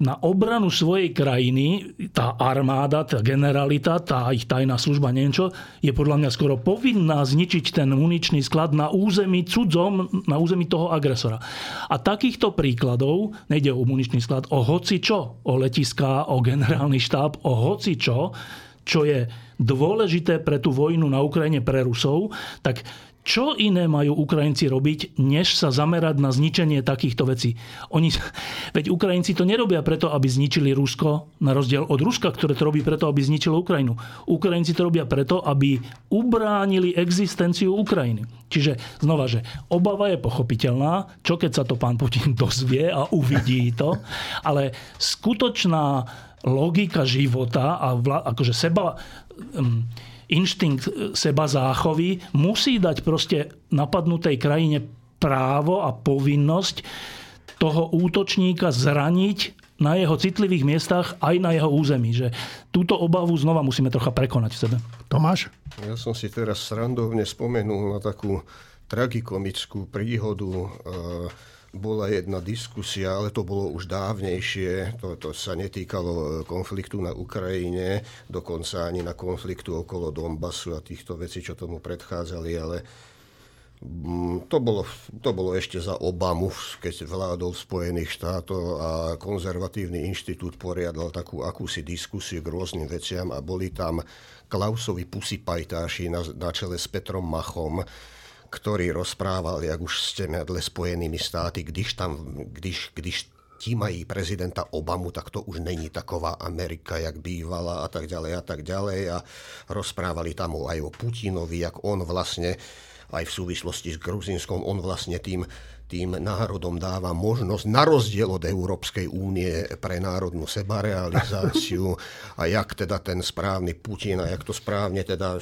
na obranu svojej krajiny tá armáda, tá generalita, tá ich tajná služba, neviem čo, je podľa mňa skoro povinná zničiť ten muničný sklad na území cudzom, na území toho agresora. A takýchto príkladov, nejde o muničný sklad, o hoci čo, o letiská, o generálny štáb, o hoci čo, čo je dôležité pre tú vojnu na Ukrajine pre Rusov, tak čo iné majú Ukrajinci robiť, než sa zamerať na zničenie takýchto vecí? Oni, veď Ukrajinci to nerobia preto, aby zničili Rusko, na rozdiel od Ruska, ktoré to robí preto, aby zničilo Ukrajinu. Ukrajinci to robia preto, aby ubránili existenciu Ukrajiny. Čiže znova, že obava je pochopiteľná, čo keď sa to pán Putin dozvie a uvidí to, ale skutočná logika života a vla, akože seba... Um, inštinkt seba záchovy musí dať proste napadnutej krajine právo a povinnosť toho útočníka zraniť na jeho citlivých miestach aj na jeho území. Že túto obavu znova musíme trocha prekonať v sebe. Tomáš? Ja som si teraz srandovne spomenul na takú tragikomickú príhodu e, bola jedna diskusia, ale to bolo už dávnejšie, to, to sa netýkalo e, konfliktu na Ukrajine, dokonca ani na konfliktu okolo Donbasu a týchto vecí, čo tomu predchádzali, ale mm, to bolo, to bolo ešte za Obamu, keď vládol Spojených štátov a konzervatívny inštitút poriadal takú akúsi diskusiu k rôznym veciam a boli tam Klausovi pusipajtáši na, na čele s Petrom Machom, ktorý rozprával, jak už ste medle Spojenými státy, když tam, když, když tí mají prezidenta Obamu, tak to už není taková Amerika, jak bývala a tak ďalej a tak ďalej. A rozprávali tam aj o Putinovi, jak on vlastne aj v súvislosti s Gruzinskom, on vlastne tým, tým národom dáva možnosť, na rozdiel od Európskej únie, pre národnú sebarealizáciu a jak teda ten správny Putin a jak to správne teda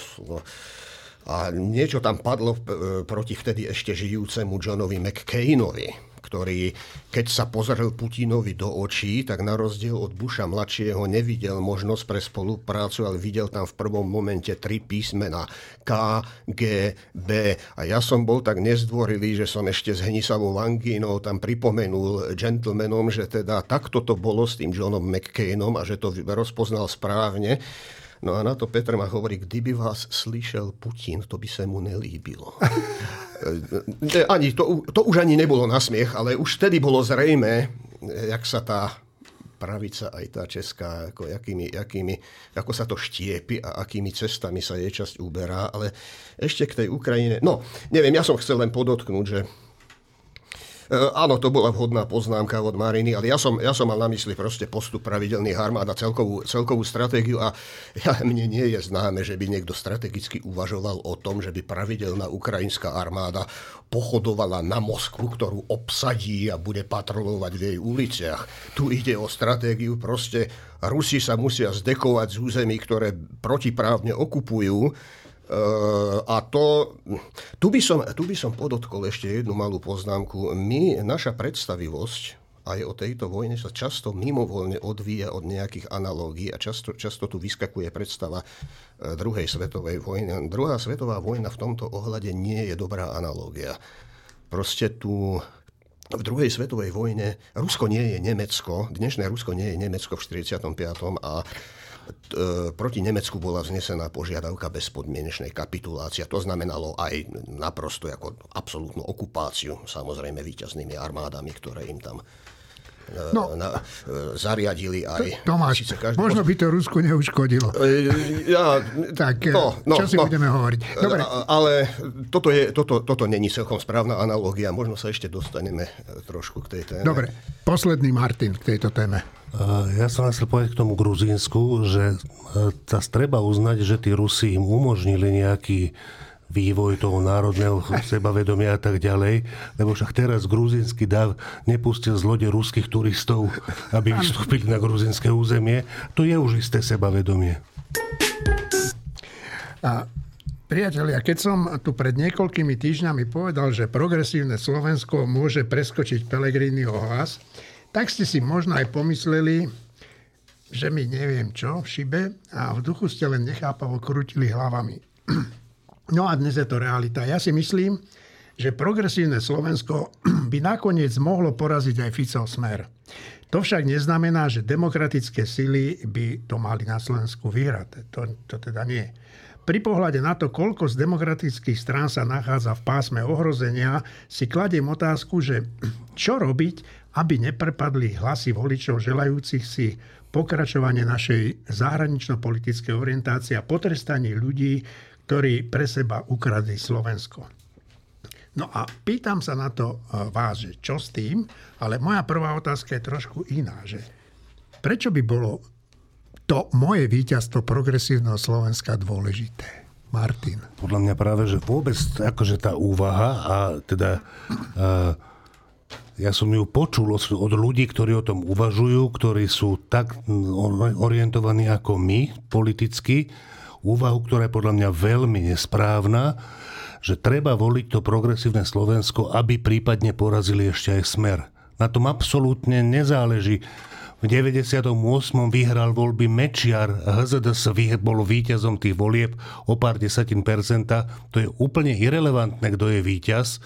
a niečo tam padlo e, proti vtedy ešte žijúcemu Johnovi McCainovi, ktorý, keď sa pozrel Putinovi do očí, tak na rozdiel od Busha mladšieho nevidel možnosť pre spoluprácu, ale videl tam v prvom momente tri písmena K, G, B. A ja som bol tak nezdvorilý, že som ešte s hnisavou angínou tam pripomenul gentlemanom, že teda takto to bolo s tým Johnom McCainom a že to rozpoznal správne. No a na to Petr ma hovorí, kdyby vás slyšel Putin, to by sa mu nelíbilo. ani, to, to už ani nebolo na smiech, ale už vtedy bolo zrejme, jak sa tá pravica aj tá česká, ako, jakými, jakými, ako sa to štiepi a akými cestami sa jej časť uberá. Ale ešte k tej Ukrajine. No, neviem, ja som chcel len podotknúť, že áno, to bola vhodná poznámka od Mariny, ale ja som, ja som mal na mysli proste postup pravidelných armád a celkovú, celkovú stratégiu a ja, mne nie je známe, že by niekto strategicky uvažoval o tom, že by pravidelná ukrajinská armáda pochodovala na Moskvu, ktorú obsadí a bude patrolovať v jej uliciach. Tu ide o stratégiu proste Rusi sa musia zdekovať z území, ktoré protiprávne okupujú a to, tu by, som, tu by som podotkol ešte jednu malú poznámku. My, naša predstavivosť aj o tejto vojne sa často mimovoľne odvíja od nejakých analógií a často, často tu vyskakuje predstava e, druhej svetovej vojny. Druhá svetová vojna v tomto ohľade nie je dobrá analógia. Proste tu v druhej svetovej vojne Rusko nie je Nemecko, dnešné Rusko nie je Nemecko v 45. a proti Nemecku bola vznesená požiadavka bezpodmienečnej kapitulácie. To znamenalo aj naprosto ako absolútnu okupáciu, samozrejme víťaznými armádami, ktoré im tam e, no, na, e, zariadili aj... Tomáš, každý... možno by to Rusku neuškodilo. Ja, tak no, no, čo si no, budeme hovoriť? Dobre. Ale toto, je, toto, toto není celkom správna analogia. Možno sa ešte dostaneme trošku k tej téme. Dobre, posledný Martin k tejto téme. Ja som chcel povedať k tomu Gruzínsku, že tá treba uznať, že tí Rusi im umožnili nejaký vývoj toho národného sebavedomia a tak ďalej, lebo však teraz gruzínsky dáv nepustil z lode ruských turistov, aby vystúpili na gruzínske územie. To je už isté sebavedomie. A Priatelia, keď som tu pred niekoľkými týždňami povedal, že progresívne Slovensko môže preskočiť Pelegriniho hlas, tak ste si možno aj pomysleli, že mi neviem čo v šibe a v duchu ste len nechápavo krútili hlavami. No a dnes je to realita. Ja si myslím, že progresívne Slovensko by nakoniec mohlo poraziť aj Ficov smer. To však neznamená, že demokratické sily by to mali na Slovensku vyhrať. To, to teda nie. Pri pohľade na to, koľko z demokratických strán sa nachádza v pásme ohrozenia, si kladiem otázku, že čo robiť, aby neprepadli hlasy voličov želajúcich si pokračovanie našej zahranično-politickej orientácie a potrestanie ľudí, ktorí pre seba ukradli Slovensko. No a pýtam sa na to e, vás, že čo s tým, ale moja prvá otázka je trošku iná, že prečo by bolo to moje víťazstvo progresívneho Slovenska dôležité? Martin. Podľa mňa práve, že vôbec akože tá úvaha a teda uh, ja som ju počul od ľudí, ktorí o tom uvažujú, ktorí sú tak orientovaní ako my politicky, úvahu, ktorá je podľa mňa veľmi nesprávna, že treba voliť to progresívne Slovensko, aby prípadne porazili ešte aj smer. Na tom absolútne nezáleží. V 98. vyhral voľby Mečiar, HZDS bol víťazom tých volieb o pár desatín percenta. To je úplne irrelevantné, kto je víťaz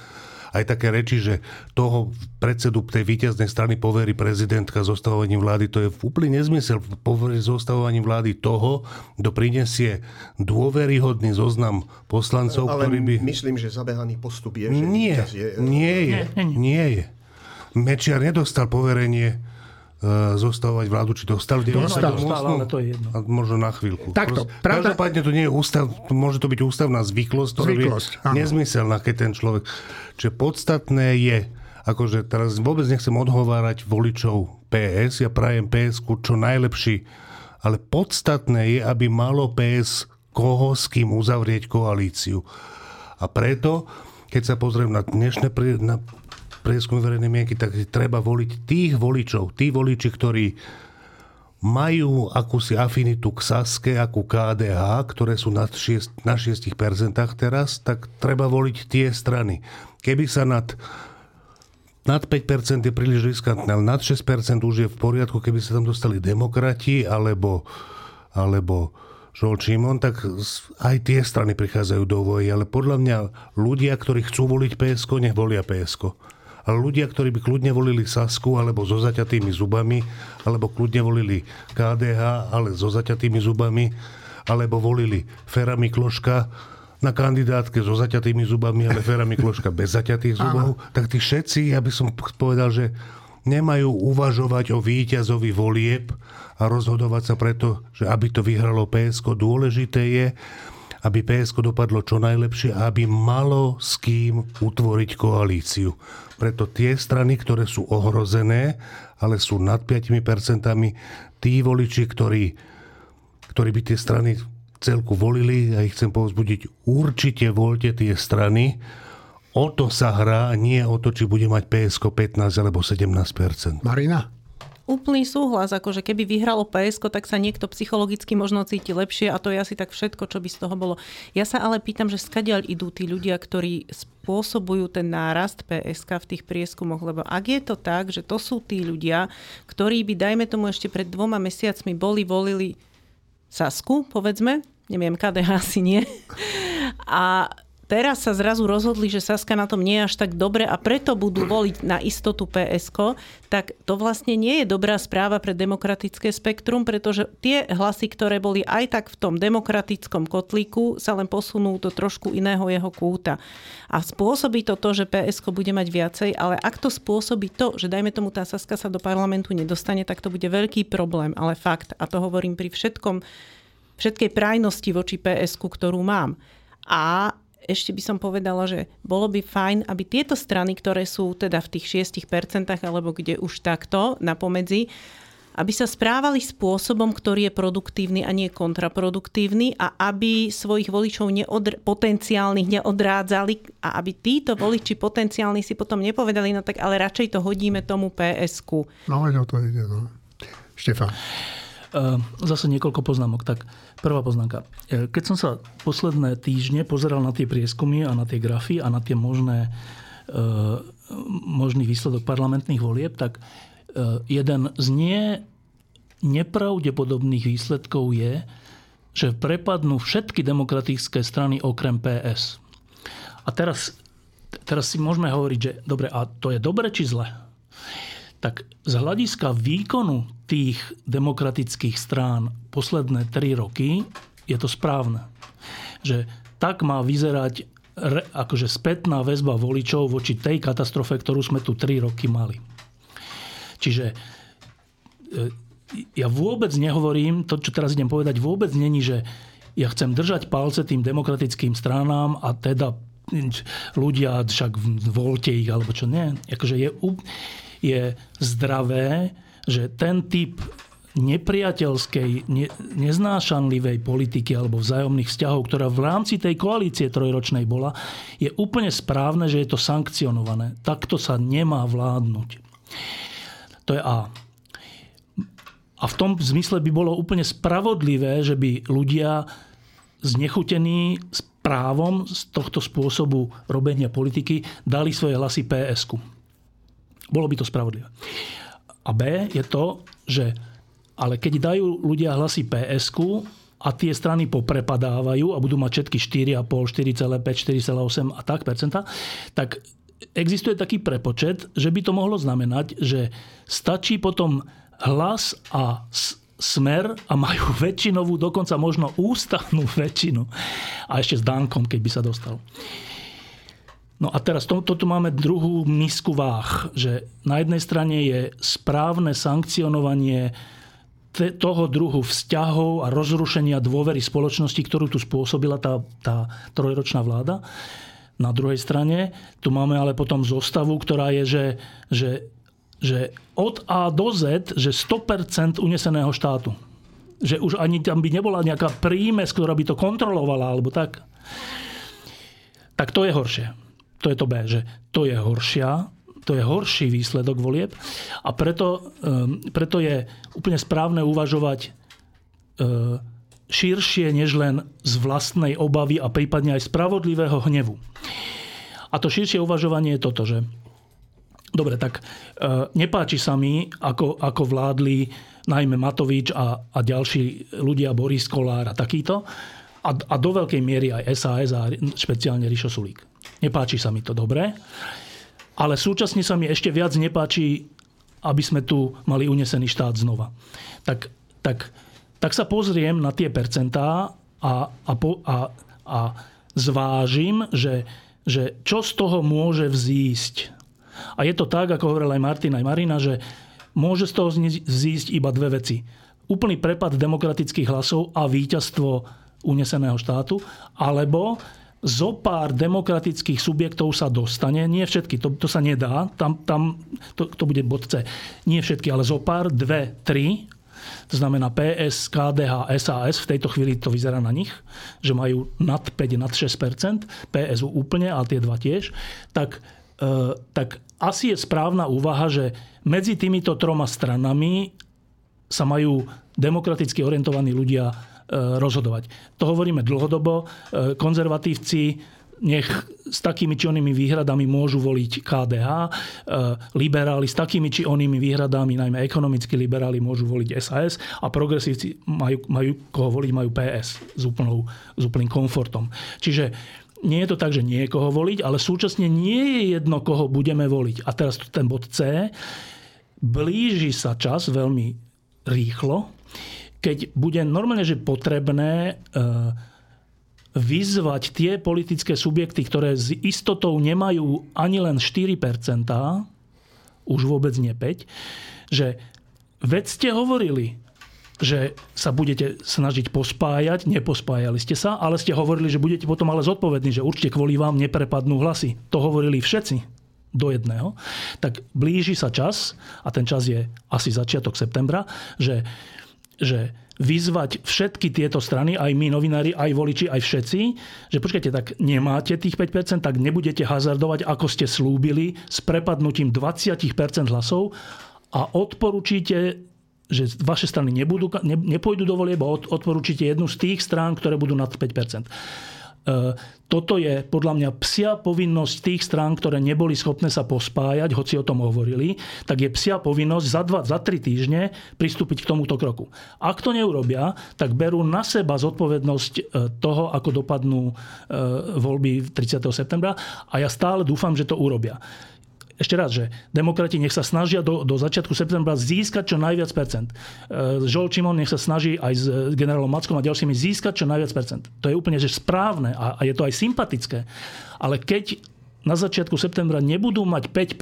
aj také reči, že toho predsedu tej víťaznej strany poverí prezidentka zostavovaním vlády, to je úplný nezmysel. Poverí zostavovaním vlády toho, kto prinesie dôveryhodný zoznam poslancov, Ale ktorý by... myslím, že zabehaný postup je, že nie, je... Nie je, nie je. Mečiar nedostal poverenie zostavovať vládu, či dostal v 98. Dostal, ale to je jedno. A možno na chvíľku. Takto, pravda... Každopádne to nie je ústav, môže to byť ústavná zvyklosť, ktorá zvyklosť, je áno. nezmyselná, keď ten človek... Čiže podstatné je, akože teraz vôbec nechcem odhovárať voličov PS, ja prajem ps čo najlepší, ale podstatné je, aby malo PS koho s kým uzavrieť koalíciu. A preto, keď sa pozriem na dnešné na prieskum verejnej mienky, tak treba voliť tých voličov, tí voliči, ktorí majú akúsi afinitu k Saske a ku KDH, ktoré sú nad 6, na 6% teraz, tak treba voliť tie strany. Keby sa nad nad 5% je príliš riskantné, ale nad 6% už je v poriadku, keby sa tam dostali demokrati alebo, alebo Žol Čimon, tak aj tie strany prichádzajú do voji, ale podľa mňa ľudia, ktorí chcú voliť PSK, nech volia PSK ľudia, ktorí by kľudne volili Sasku alebo so zaťatými zubami, alebo kľudne volili KDH, ale so zaťatými zubami, alebo volili Fera Mikloška na kandidátke so zaťatými zubami, ale Fera Mikloška bez zaťatých zubov, tak tí všetci, ja by som povedal, že nemajú uvažovať o víťazovi volieb a rozhodovať sa preto, že aby to vyhralo PSK. Dôležité je, aby PSK dopadlo čo najlepšie a aby malo s kým utvoriť koalíciu. Preto tie strany, ktoré sú ohrozené, ale sú nad 5%, tí voliči, ktorí, ktorí by tie strany celku volili, ja ich chcem povzbudiť, určite voľte tie strany, O to sa hrá, nie o to, či bude mať PSK 15 alebo 17 Marina? Úplný súhlas, akože keby vyhralo PSK, tak sa niekto psychologicky možno cíti lepšie a to je asi tak všetko, čo by z toho bolo. Ja sa ale pýtam, že skadiaľ idú tí ľudia, ktorí spôsobujú ten nárast PSK v tých prieskumoch, lebo ak je to tak, že to sú tí ľudia, ktorí by, dajme tomu ešte pred dvoma mesiacmi boli, volili Sasku, povedzme, neviem, KDH asi nie. A teraz sa zrazu rozhodli, že Saska na tom nie je až tak dobre a preto budú voliť na istotu PSK, tak to vlastne nie je dobrá správa pre demokratické spektrum, pretože tie hlasy, ktoré boli aj tak v tom demokratickom kotlíku, sa len posunú do trošku iného jeho kúta. A spôsobí to to, že PSK bude mať viacej, ale ak to spôsobí to, že dajme tomu tá Saska sa do parlamentu nedostane, tak to bude veľký problém. Ale fakt, a to hovorím pri všetkom, všetkej prajnosti voči PSK, ktorú mám. A ešte by som povedala, že bolo by fajn, aby tieto strany, ktoré sú teda v tých 6% alebo kde už takto na pomedzi, aby sa správali spôsobom, ktorý je produktívny a nie kontraproduktívny a aby svojich voličov neodr- potenciálnych neodrádzali a aby títo voliči potenciálni si potom nepovedali, no tak ale radšej to hodíme tomu PSK. No, o to ide, no. Štefan. Ehm, zase niekoľko poznámok. Tak prvá poznámka. E, keď som sa posledné týždne pozeral na tie prieskumy a na tie grafy a na tie možné, e, možný výsledok parlamentných volieb, tak e, jeden z nie nepravdepodobných výsledkov je, že prepadnú všetky demokratické strany okrem PS. A teraz, teraz si môžeme hovoriť, že dobre, a to je dobre či zle? Tak z hľadiska výkonu tých demokratických strán posledné tri roky je to správne. Že tak má vyzerať re, akože spätná väzba voličov voči tej katastrofe, ktorú sme tu tri roky mali. Čiže e, ja vôbec nehovorím, to, čo teraz idem povedať, vôbec není, že ja chcem držať palce tým demokratickým stranám a teda ľudia však voľte ich, alebo čo nie. Akože je, je zdravé že ten typ nepriateľskej, ne, neznášanlivej politiky alebo vzájomných vzťahov, ktorá v rámci tej koalície trojročnej bola, je úplne správne, že je to sankcionované. Takto sa nemá vládnuť. To je A. A v tom zmysle by bolo úplne spravodlivé, že by ľudia znechutení s právom z tohto spôsobu robenia politiky dali svoje hlasy PSK. Bolo by to spravodlivé. A B je to, že ale keď dajú ľudia hlasy psq a tie strany poprepadávajú a budú mať všetky 4,5, 4,5, 4,8 a tak percenta, tak existuje taký prepočet, že by to mohlo znamenať, že stačí potom hlas a smer a majú väčšinovú, dokonca možno ústavnú väčšinu. A ešte s Dankom, keď by sa dostal. No a teraz to, toto máme druhú misku váh, že na jednej strane je správne sankcionovanie te, toho druhu vzťahov a rozrušenia dôvery spoločnosti, ktorú tu spôsobila tá, tá trojročná vláda. Na druhej strane tu máme ale potom zostavu, ktorá je, že, že, že od A do Z, že 100% uneseného štátu. Že už ani tam by nebola nejaká prímes, ktorá by to kontrolovala, alebo tak. Tak to je horšie to je to B, že to je horšia, to je horší výsledok volieb a preto, ehm, preto je úplne správne uvažovať ehm, širšie než len z vlastnej obavy a prípadne aj spravodlivého hnevu. A to širšie uvažovanie je toto, že dobre, tak ehm, nepáči sa mi, ako, ako vládli najmä Matovič a, a ďalší ľudia, Boris Kolár a takýto, a, a do veľkej miery aj SAS a špeciálne Rišo Sulík. Nepáči sa mi to dobre, ale súčasne sa mi ešte viac nepáči, aby sme tu mali unesený štát znova. Tak, tak, tak sa pozriem na tie percentá a, a, a, a zvážim, že, že čo z toho môže vzísť. A je to tak, ako hovoril aj Martin, aj Marina, že môže z toho vzísť iba dve veci. Úplný prepad demokratických hlasov a víťazstvo uneseného štátu, alebo zo pár demokratických subjektov sa dostane, nie všetky, to, to sa nedá, tam, tam to, to bude bod C, nie všetky, ale zo pár, dve, tri, to znamená PS, KDH, SAS, v tejto chvíli to vyzerá na nich, že majú nad 5, nad 6 PSU úplne, a tie dva tiež, tak, e, tak asi je správna úvaha, že medzi týmito troma stranami sa majú demokraticky orientovaní ľudia rozhodovať. To hovoríme dlhodobo. E, konzervatívci nech s takými či onými výhradami môžu voliť KDH, e, liberáli s takými či onými výhradami, najmä ekonomickí liberáli môžu voliť SAS a progresívci majú, majú koho voliť, majú PS s, úplnou, s úplným komfortom. Čiže nie je to tak, že niekoho voliť, ale súčasne nie je jedno, koho budeme voliť. A teraz ten bod C. Blíži sa čas veľmi rýchlo, keď bude normálne, že potrebné e, vyzvať tie politické subjekty, ktoré s istotou nemajú ani len 4%, už vôbec nie 5%, že veď ste hovorili, že sa budete snažiť pospájať, nepospájali ste sa, ale ste hovorili, že budete potom ale zodpovední, že určite kvôli vám neprepadnú hlasy. To hovorili všetci do jedného. Tak blíži sa čas, a ten čas je asi začiatok septembra, že že vyzvať všetky tieto strany, aj my novinári, aj voliči, aj všetci, že počkajte, tak nemáte tých 5%, tak nebudete hazardovať, ako ste slúbili, s prepadnutím 20% hlasov a odporúčite že vaše strany nebudú, ne, nepôjdu do volieb a odporúčite jednu z tých strán, ktoré budú nad 5%. E, toto je podľa mňa psia povinnosť tých strán, ktoré neboli schopné sa pospájať, hoci o tom hovorili, tak je psia povinnosť za dva, za tri týždne pristúpiť k tomuto kroku. Ak to neurobia, tak berú na seba zodpovednosť e, toho, ako dopadnú e, voľby 30. septembra a ja stále dúfam, že to urobia ešte raz, že demokrati nech sa snažia do, do začiatku septembra získať čo najviac percent. E, Žol Čimon nech sa snaží aj s generálom Mackom a ďalšími získať čo najviac percent. To je úplne že správne a, a je to aj sympatické. Ale keď na začiatku septembra nebudú mať 5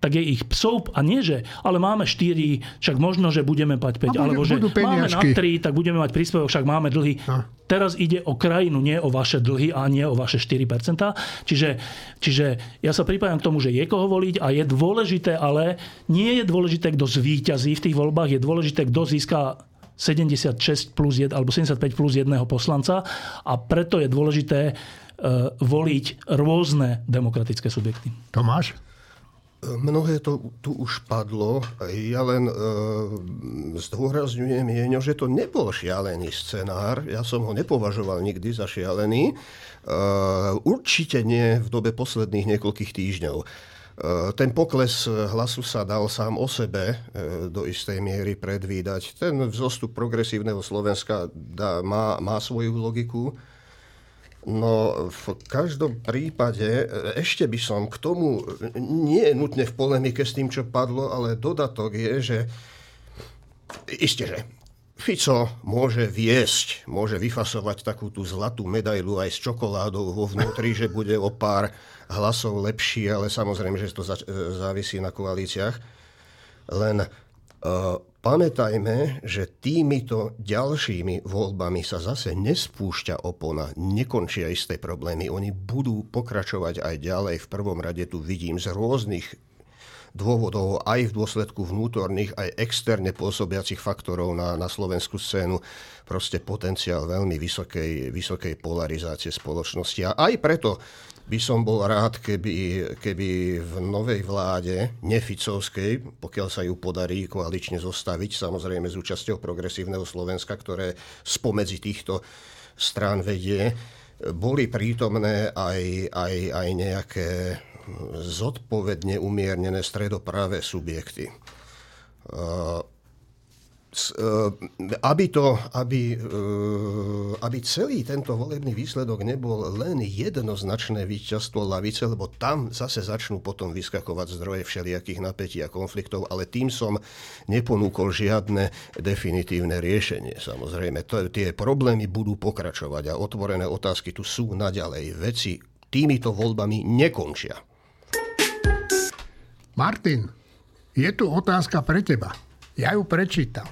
tak je ich psov a nie, že ale máme 4, však možno, že budeme mať 5, alebo že máme na 3, tak budeme mať príspevok, však máme dlhy. A. Teraz ide o krajinu, nie o vaše dlhy a nie o vaše 4%. Čiže, čiže ja sa pripájam k tomu, že je koho voliť a je dôležité, ale nie je dôležité, kto zvíťazí v tých voľbách, je dôležité, kto získa 76 plus 1, alebo 75 plus jedného poslanca a preto je dôležité uh, voliť rôzne demokratické subjekty. Tomáš? Mnohé to tu už padlo. Ja len e, zdôrazňujem jeňo, že to nebol šialený scenár. Ja som ho nepovažoval nikdy za šialený. E, určite nie v dobe posledných niekoľkých týždňov. E, ten pokles hlasu sa dal sám o sebe e, do istej miery predvídať. Ten vzostup progresívneho Slovenska dá, má, má svoju logiku. No v každom prípade e, ešte by som k tomu, nie nutne v polemike s tým, čo padlo, ale dodatok je, že isté, že Fico môže viesť, môže vyfasovať takú tú zlatú medailu aj s čokoládou vo vnútri, že bude o pár hlasov lepší, ale samozrejme, že to e, závisí na koalíciách. Len Pamätajme, že týmito ďalšími voľbami sa zase nespúšťa opona, nekončia isté problémy. Oni budú pokračovať aj ďalej. V prvom rade tu vidím z rôznych dôvodov, aj v dôsledku vnútorných, aj externe pôsobiacich faktorov na, na slovenskú scénu, proste potenciál veľmi vysokej, vysokej polarizácie spoločnosti. A aj preto by som bol rád, keby, keby v novej vláde, neficovskej, pokiaľ sa ju podarí koalične zostaviť, samozrejme s účasťou progresívneho Slovenska, ktoré spomedzi týchto strán vedie, boli prítomné aj, aj, aj nejaké zodpovedne umiernené stredopravé subjekty aby, to, aby, eh, aby celý tento volebný výsledok nebol len jednoznačné víťazstvo lavice, lebo tam zase začnú potom vyskakovať zdroje všelijakých napätí a konfliktov, ale tým som neponúkol žiadne definitívne riešenie. Samozrejme, to, tie problémy budú pokračovať a otvorené otázky tu sú naďalej. Veci týmito voľbami nekončia. Martin, je tu otázka pre teba. Ja ju prečítam.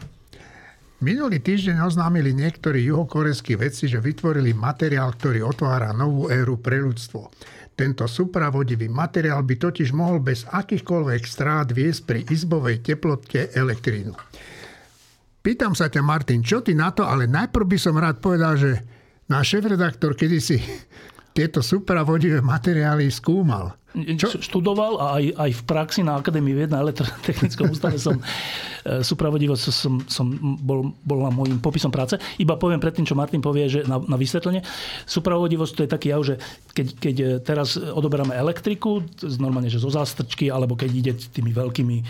Minulý týždeň oznámili niektorí juhokorejskí vedci, že vytvorili materiál, ktorý otvára novú éru pre ľudstvo. Tento supravodivý materiál by totiž mohol bez akýchkoľvek strát viesť pri izbovej teplotke elektrínu. Pýtam sa ťa, Martin, čo ty na to, ale najprv by som rád povedal, že náš šéf-redaktor kedysi tieto supravodivé materiály skúmal. Čo? Študoval a aj, aj v praxi na Akadémii vied na elektrotechnickom ústave som e, supravodivosť som, som bol, bol na môjim popisom práce. Iba poviem predtým, čo Martin povie, že na, na vysvetlenie. Supravodivosť to je taký jav, že keď, keď e, teraz odoberáme elektriku, normálne, že zo zástrčky, alebo keď ide tými veľkými e,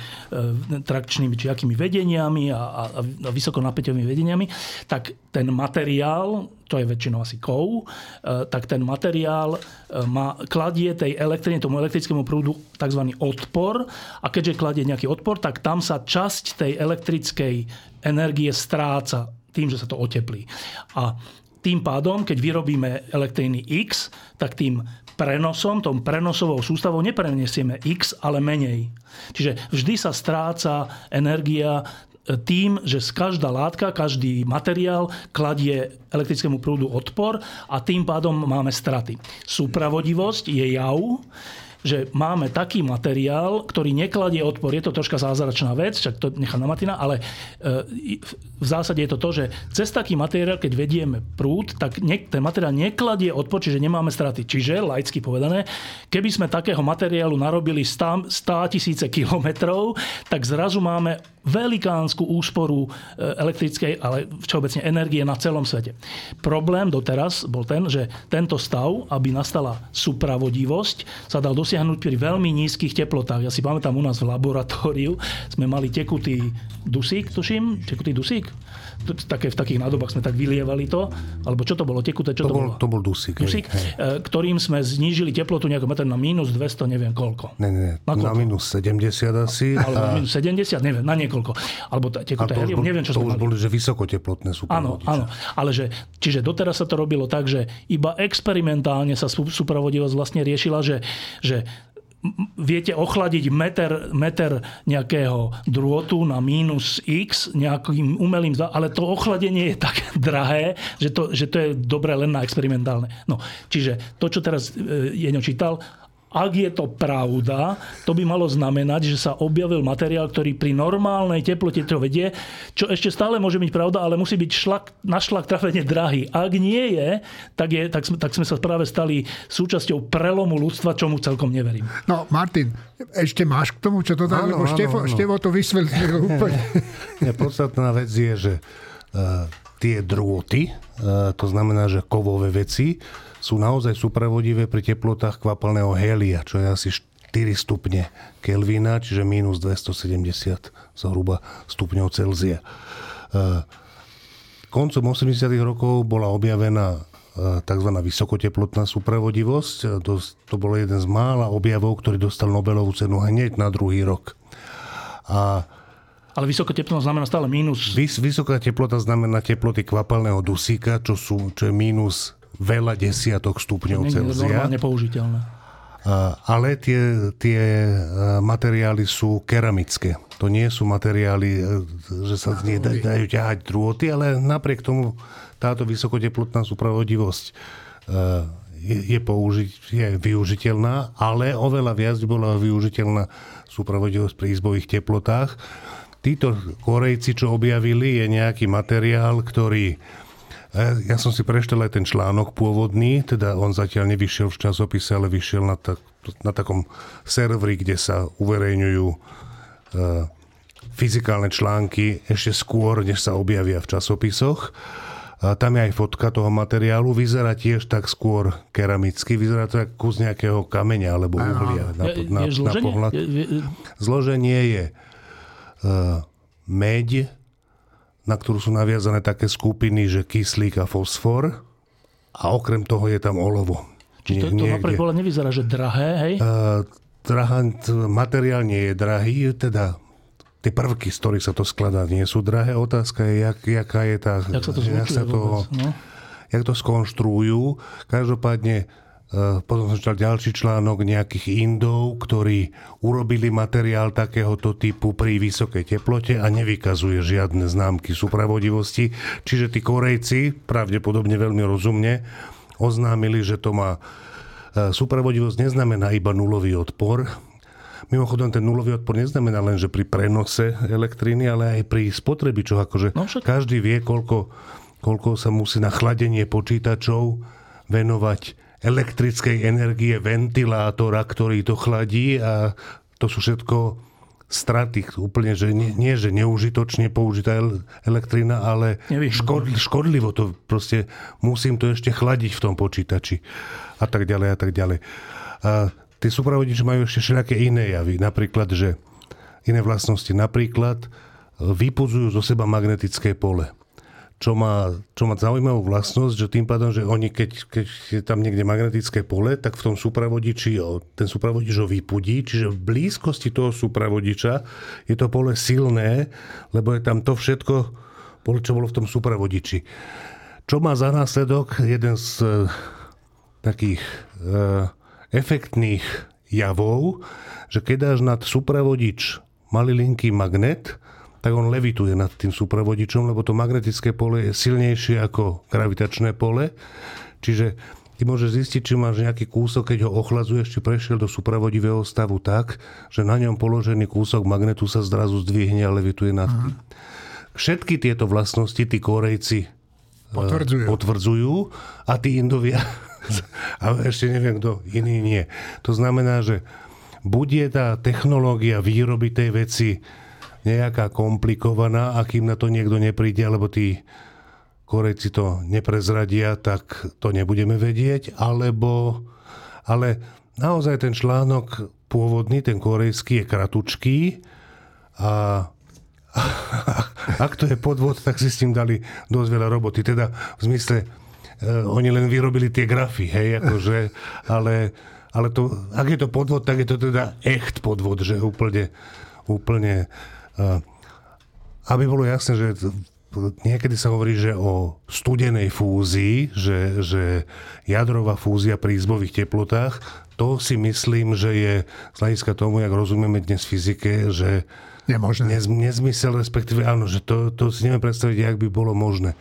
trakčnými či akými vedeniami a, a, a vysokonapäťovými vedeniami, tak ten materiál, to je väčšinou asi kov, e, tak ten materiál e, má, kladie tej elektrine, tomu elektrickému prúdu tzv. odpor a keďže kladie nejaký odpor, tak tam sa časť tej elektrickej energie stráca tým, že sa to oteplí. A tým pádom, keď vyrobíme elektriny X, tak tým prenosom, tom prenosovou sústavou nepreniesieme X, ale menej. Čiže vždy sa stráca energia tým, že každá látka, každý materiál kladie elektrickému prúdu odpor a tým pádom máme straty. Súpravodivosť je jav, že máme taký materiál, ktorý nekladie odpor. Je to troška zázračná vec, však to nechám na Martina, ale e, v zásade je to to, že cez taký materiál, keď vedieme prúd, tak ten materiál nekladie odpor, čiže nemáme straty. Čiže, laicky povedané, keby sme takého materiálu narobili 100 tisíce kilometrov, tak zrazu máme velikánsku úsporu e, elektrickej, ale všeobecne energie na celom svete. Problém doteraz bol ten, že tento stav, aby nastala supravodivosť, sa dal dosiahnuť pri veľmi nízkych teplotách. Ja si pamätám u nás v laboratóriu, sme mali tekutý dusík, tuším, tekutý dusík, také, v takých nádobách sme tak vylievali to, alebo čo to bolo, tekuté, čo to, to bol, bolo? To bol dusík. dusík hej, hej. Ktorým sme znížili teplotu nejako meter na minus 200, neviem koľko. Ne, ne, na, na minus 70 asi. Alebo a... minus 70, neviem, na niekoľko. Alebo tekuté helium, neviem, čo To už boli, že vysokoteplotné sú. Áno, áno. Ale že, čiže doteraz sa to robilo tak, že iba experimentálne sa supravodivosť vlastne riešila, že, že viete ochladiť meter, meter nejakého drôtu na mínus x nejakým umelým, ale to ochladenie je tak drahé, že to, že to je dobré len na experimentálne. No, čiže to, čo teraz e, Jeňo čítal, ak je to pravda, to by malo znamenať, že sa objavil materiál, ktorý pri normálnej teplote to vedie, čo ešte stále môže byť pravda, ale musí byť šlak, na šlak trafenie drahý. Ak nie je, tak, je tak, sme, tak sme sa práve stali súčasťou prelomu ľudstva, čomu celkom neverím. No, Martin, ešte máš k tomu, čo to dá, lebo Števo, Števo to vysvetlil úplne. Nie, podstatná vec je, že uh, tie drôty, uh, to znamená, že kovové veci, sú naozaj supravodivé pri teplotách kvapalného helia, čo je asi 4 stupne Kelvina, čiže minus 270 zhruba stupňov Celzia. E, koncom 80. rokov bola objavená e, tzv. vysokoteplotná supravodivosť. To, to bol jeden z mála objavov, ktorý dostal Nobelovú cenu hneď na druhý rok. A ale vysoká teplota znamená stále mínus. Vys, vysoká teplota znamená teploty kvapalného dusíka, čo, sú, čo je mínus veľa desiatok stupňov Celzia. To použiteľné. Ale tie, tie materiály sú keramické. To nie sú materiály, e, že sa z nich dajú ťahať drôty, ale napriek tomu táto vysokoteplotná súpravodivosť e, je, je, použiť, je využiteľná, ale oveľa viac bola využiteľná súpravodivosť pri izbových teplotách. Títo Korejci, čo objavili, je nejaký materiál, ktorý ja som si preštel aj ten článok pôvodný, teda on zatiaľ nevyšiel v časopise, ale vyšiel na, tak, na takom serveri, kde sa uverejňujú uh, fyzikálne články ešte skôr, než sa objavia v časopisoch. A tam je aj fotka toho materiálu, vyzerá tiež tak skôr keramicky, vyzerá to ako kus nejakého kameňa alebo uhlia na, na, je, je na pohľad. Je, je... Zloženie je uh, meď, na ktorú sú naviazané také skupiny, že kyslík a fosfor a okrem toho je tam olovo. Čiže to, to napriek nevyzerá, že drahé, hej? Uh, drahá, materiál nie je drahý, teda tie prvky, z ktorých sa to skladá, nie sú drahé. Otázka je, jak, jaká je tá... Jak sa to, jak sa to, no? jak to skonštruujú. Každopádne potom som čítal ďalší článok nejakých Indov, ktorí urobili materiál takéhoto typu pri vysokej teplote a nevykazuje žiadne známky supravodivosti. Čiže tí Korejci, pravdepodobne veľmi rozumne, oznámili, že to má e, supravodivosť neznamená iba nulový odpor. Mimochodom, ten nulový odpor neznamená len, že pri prenose elektriny, ale aj pri spotrebičoch. Akože no však... každý vie, koľko, koľko sa musí na chladenie počítačov venovať elektrickej energie ventilátora, ktorý to chladí a to sú všetko straty, úplne, že nie, nie že neužitočne použitá elektrina, ale škod, škodlivo to proste, musím to ešte chladiť v tom počítači a tak ďalej a tak ďalej. A tie supravodiče majú ešte všelijaké iné javy, napríklad, že iné vlastnosti, napríklad vypudzujú zo seba magnetické pole čo má, čo má zaujímavú vlastnosť, že tým pádom, že oni keď, keď je tam niekde magnetické pole, tak v tom supravodiči ten supravodič ho vypudí, čiže v blízkosti toho supravodiča je to pole silné, lebo je tam to všetko, čo bolo v tom supravodiči. Čo má za následok jeden z e, takých e, efektných javov, že keď dáš nad supravodič malilinký magnet, tak on levituje nad tým súpravodičom, lebo to magnetické pole je silnejšie ako gravitačné pole. Čiže ty môžeš zistiť, či máš nejaký kúsok, keď ho ochladzuješ, či prešiel do supravodivého stavu tak, že na ňom položený kúsok magnetu sa zrazu zdvihne a levituje nad tým. Všetky tieto vlastnosti tí Korejci eh, potvrdzujú, potvrdzujú a tí Indovia a ešte neviem kto, iný nie. To znamená, že bude tá technológia výroby tej veci nejaká komplikovaná a kým na to niekto nepríde, alebo tí Korejci to neprezradia, tak to nebudeme vedieť, alebo ale naozaj ten článok pôvodný, ten korejský, je kratučký a ak to je podvod, tak si s tým dali dosť veľa roboty. Teda v zmysle, uh, oni len vyrobili tie grafy, hej, akože, ale, ale to, ak je to podvod, tak je to teda echt podvod, že úplne, úplne aby bolo jasné, že niekedy sa hovorí, že o studenej fúzii, že, že jadrová fúzia pri izbových teplotách, to si myslím, že je z hľadiska tomu, jak rozumieme dnes fyzike, že Nemožné. Nez, nezmysel, respektíve áno, že to, to si neviem predstaviť, jak by bolo možné.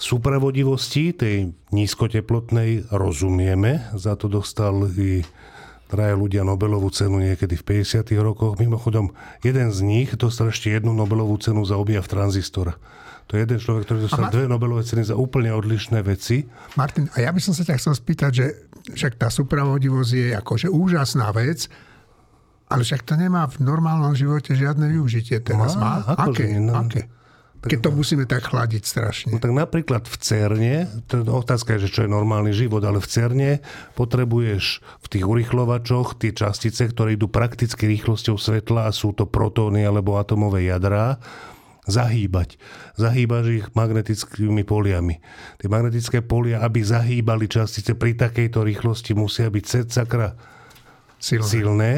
Súpravodivosti tej nízkoteplotnej rozumieme, za to dostal i traja ľudia Nobelovú cenu niekedy v 50. rokoch. Mimochodom, jeden z nich dostal ešte jednu Nobelovú cenu za objav tranzistora. To je jeden človek, ktorý dostal Ma... dve Nobelové ceny za úplne odlišné veci. Martin, a ja by som sa ťa chcel spýtať, že však tá supravodivosť je akože úžasná vec, ale však to nemá v normálnom živote žiadne využitie teraz. Má? Má? Aké? Aké? Keď to musíme tak chladiť strašne. No tak napríklad v CERNE, je otázka je, že čo je normálny život, ale v CERNE potrebuješ v tých urychlovačoch tie častice, ktoré idú prakticky rýchlosťou svetla a sú to protóny alebo atomové jadrá, zahýbať. Zahýbaš ich magnetickými poliami. Tie magnetické polia, aby zahýbali častice pri takejto rýchlosti, musia byť sakra silné. silné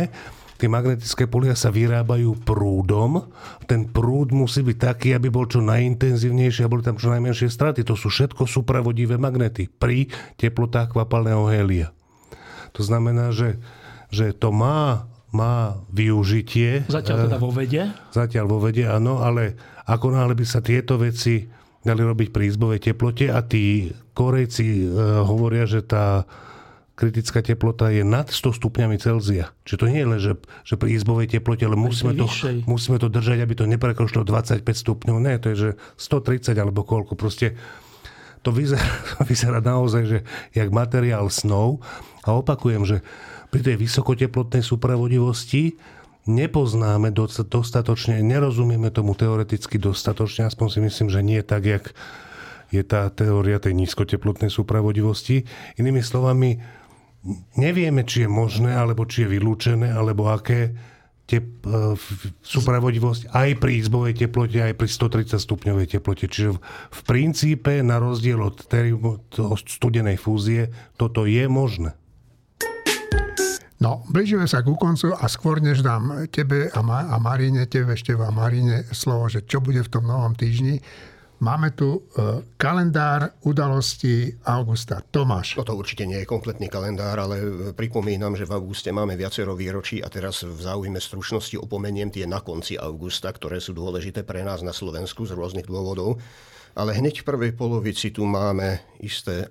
Tie magnetické polia sa vyrábajú prúdom. Ten prúd musí byť taký, aby bol čo najintenzívnejší a boli tam čo najmenšie straty. To sú všetko supravodivé magnety pri teplotách kvapalného hélia. To znamená, že, že to má, má využitie. Zatiaľ teda vo vede? Zatiaľ vo vede, áno, ale ako náhle by sa tieto veci dali robiť pri izbovej teplote a tí Korejci e, hovoria, že tá kritická teplota je nad 100 stupňami Celzia. Čiže to nie je len, že, že pri izbovej teplote, ale musíme to, musíme to držať, aby to neprekročilo 25 stupňov. Ne, to je, že 130 alebo koľko. Proste to vyzerá, vyzerá naozaj, že jak materiál snov. A opakujem, že pri tej vysokoteplotnej supravodivosti nepoznáme dostatočne, nerozumieme tomu teoreticky dostatočne, aspoň si myslím, že nie tak, jak je tá teória tej nízkoteplotnej súpravodivosti. Inými slovami, nevieme, či je možné, alebo či je vylúčené, alebo aké tep, uh, supravodivosť aj pri izbovej teplote, aj pri 130 stupňovej teplote. Čiže v, princípe, na rozdiel od, od studenej fúzie, toto je možné. No, blížime sa ku koncu a skôr než dám tebe a, Ma- a Marine, tebe ešte a Marine slovo, že čo bude v tom novom týždni, Máme tu e, kalendár udalostí augusta. Tomáš. No to určite nie je kompletný kalendár, ale e, pripomínam, že v auguste máme viacero výročí a teraz v záujme stručnosti opomeniem tie na konci augusta, ktoré sú dôležité pre nás na Slovensku z rôznych dôvodov. Ale hneď v prvej polovici tu máme isté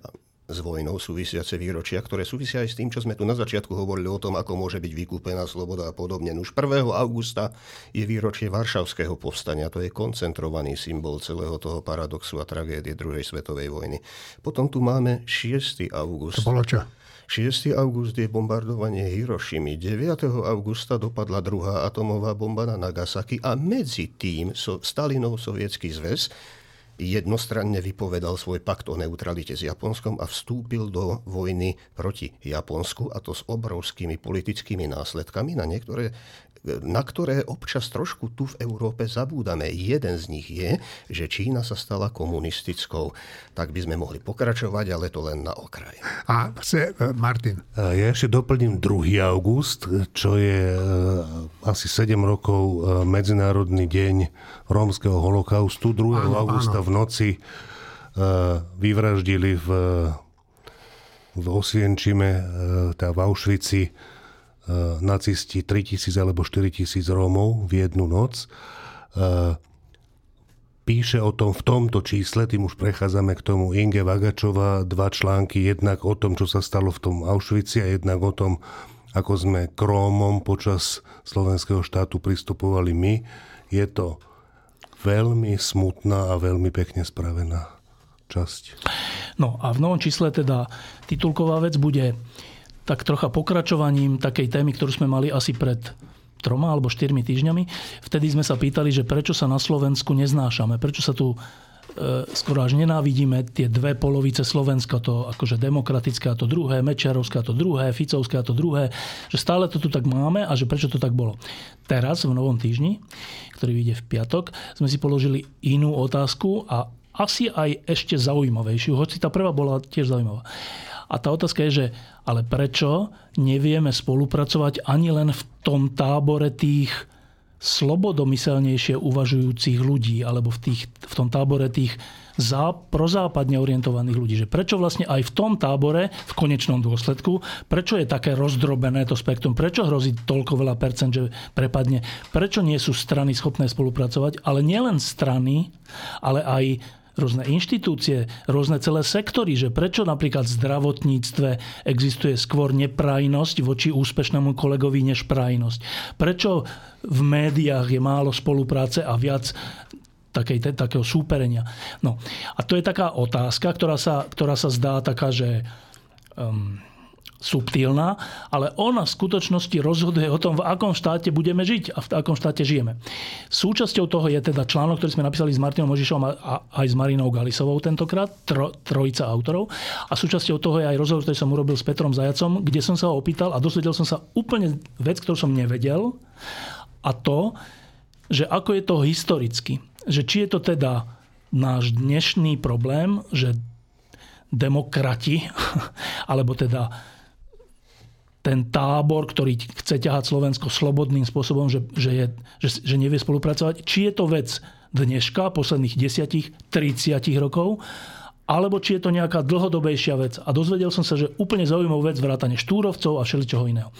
s vojnou súvisiace výročia, ktoré súvisia aj s tým, čo sme tu na začiatku hovorili o tom, ako môže byť vykúpená sloboda a podobne. Už 1. augusta je výročie Varšavského povstania. To je koncentrovaný symbol celého toho paradoxu a tragédie druhej svetovej vojny. Potom tu máme 6. august. To bolo čo? 6. august je bombardovanie Hirošimy. 9. augusta dopadla druhá atomová bomba na Nagasaki a medzi tým so Stalinov sovietský zväz jednostranne vypovedal svoj pakt o neutralite s Japonskom a vstúpil do vojny proti Japonsku a to s obrovskými politickými následkami, na niektoré na ktoré občas trošku tu v Európe zabúdame. Jeden z nich je, že Čína sa stala komunistickou. Tak by sme mohli pokračovať, ale to len na okraj. A chce e, Martin. Ja ešte doplním 2. august, čo je e, asi 7 rokov e, Medzinárodný deň rómskeho holokaustu. 2. Áno, augusta áno. v noci vyvraždili v, v Osienčime, tá v Auschwitzi, nacisti 3000 alebo 4000 Rómov v jednu noc. Píše o tom v tomto čísle, tým už prechádzame k tomu Inge Vagačová, dva články, jednak o tom, čo sa stalo v tom Auschwitzi a jednak o tom, ako sme k počas slovenského štátu pristupovali my. Je to veľmi smutná a veľmi pekne spravená časť. No a v novom čísle teda titulková vec bude tak trocha pokračovaním takej témy, ktorú sme mali asi pred troma alebo štyrmi týždňami. Vtedy sme sa pýtali, že prečo sa na Slovensku neznášame, prečo sa tu E, skoro až nenávidíme tie dve polovice Slovenska, to akože demokratické a to druhé, Mečiarovské a to druhé, Ficovské a to druhé, že stále to tu tak máme a že prečo to tak bolo. Teraz v novom týždni, ktorý vyjde v piatok, sme si položili inú otázku a asi aj ešte zaujímavejšiu, hoci tá prvá bola tiež zaujímavá. A tá otázka je, že ale prečo nevieme spolupracovať ani len v tom tábore tých slobodomyselnejšie uvažujúcich ľudí alebo v, tých, v tom tábore tých za, prozápadne orientovaných ľudí. Že prečo vlastne aj v tom tábore, v konečnom dôsledku, prečo je také rozdrobené to spektrum, prečo hrozí toľko veľa percent, že prepadne, prečo nie sú strany schopné spolupracovať, ale nielen strany, ale aj rôzne inštitúcie, rôzne celé sektory, že prečo napríklad v zdravotníctve existuje skôr neprajnosť voči úspešnému kolegovi než prajnosť. Prečo v médiách je málo spolupráce a viac takej, takého súperenia. No a to je taká otázka, ktorá sa, ktorá sa zdá taká, že um, subtilná, ale ona v skutočnosti rozhoduje o tom, v akom štáte budeme žiť a v akom štáte žijeme. Súčasťou toho je teda článok, ktorý sme napísali s Martinom Možišom a aj s Marinou Galisovou tentokrát, tro, trojica autorov. A súčasťou toho je aj rozhovor, ktorý som urobil s Petrom Zajacom, kde som sa ho opýtal a dozvedel som sa úplne vec, ktorú som nevedel. A to, že ako je to historicky. Že či je to teda náš dnešný problém, že demokrati, alebo teda ten tábor, ktorý chce ťahať Slovensko slobodným spôsobom, že, že, je, že, že nevie spolupracovať. Či je to vec dneška, posledných 10, 30 rokov, alebo či je to nejaká dlhodobejšia vec. A dozvedel som sa, že úplne zaujímavú vec vrátane štúrovcov a všeličoho iného.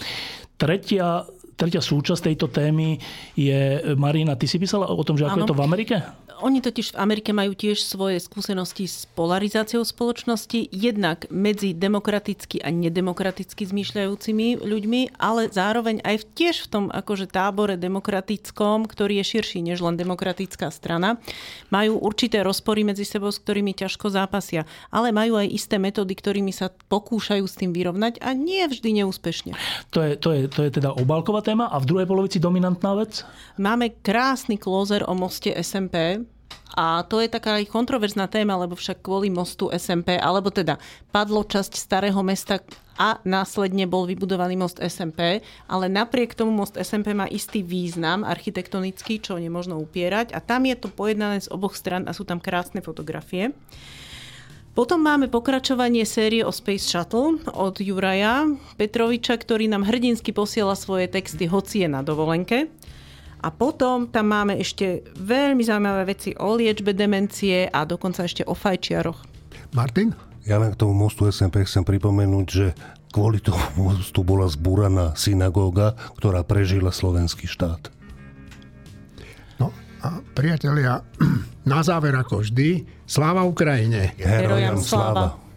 Tretia, tretia súčasť tejto témy je, Marina, ty si písala o tom, že ako ano. je to v Amerike? Oni totiž v Amerike majú tiež svoje skúsenosti s polarizáciou spoločnosti, jednak medzi demokraticky a nedemokraticky zmýšľajúcimi ľuďmi, ale zároveň aj v, tiež v tom akože tábore demokratickom, ktorý je širší než len demokratická strana. Majú určité rozpory medzi sebou, s ktorými ťažko zápasia, ale majú aj isté metódy, ktorými sa pokúšajú s tým vyrovnať a nie vždy neúspešne. To je, to je, to je teda obálková téma a v druhej polovici dominantná vec? Máme krásny klozer o moste SMP, a to je taká aj kontroverzná téma, lebo však kvôli mostu SMP, alebo teda padlo časť starého mesta a následne bol vybudovaný most SMP, ale napriek tomu most SMP má istý význam architektonický, čo nemožno upierať a tam je to pojednané z oboch stran a sú tam krásne fotografie. Potom máme pokračovanie série o Space Shuttle od Juraja Petroviča, ktorý nám hrdinsky posiela svoje texty, hoci je na dovolenke. A potom tam máme ešte veľmi zaujímavé veci o liečbe demencie a dokonca ešte o fajčiaroch. Martin? Ja len k tomu mostu SMP chcem pripomenúť, že kvôli tomu mostu bola zbúraná synagóga, ktorá prežila slovenský štát. A priatelia, na záver ako vždy, sláva Ukrajine. Herojam sláva.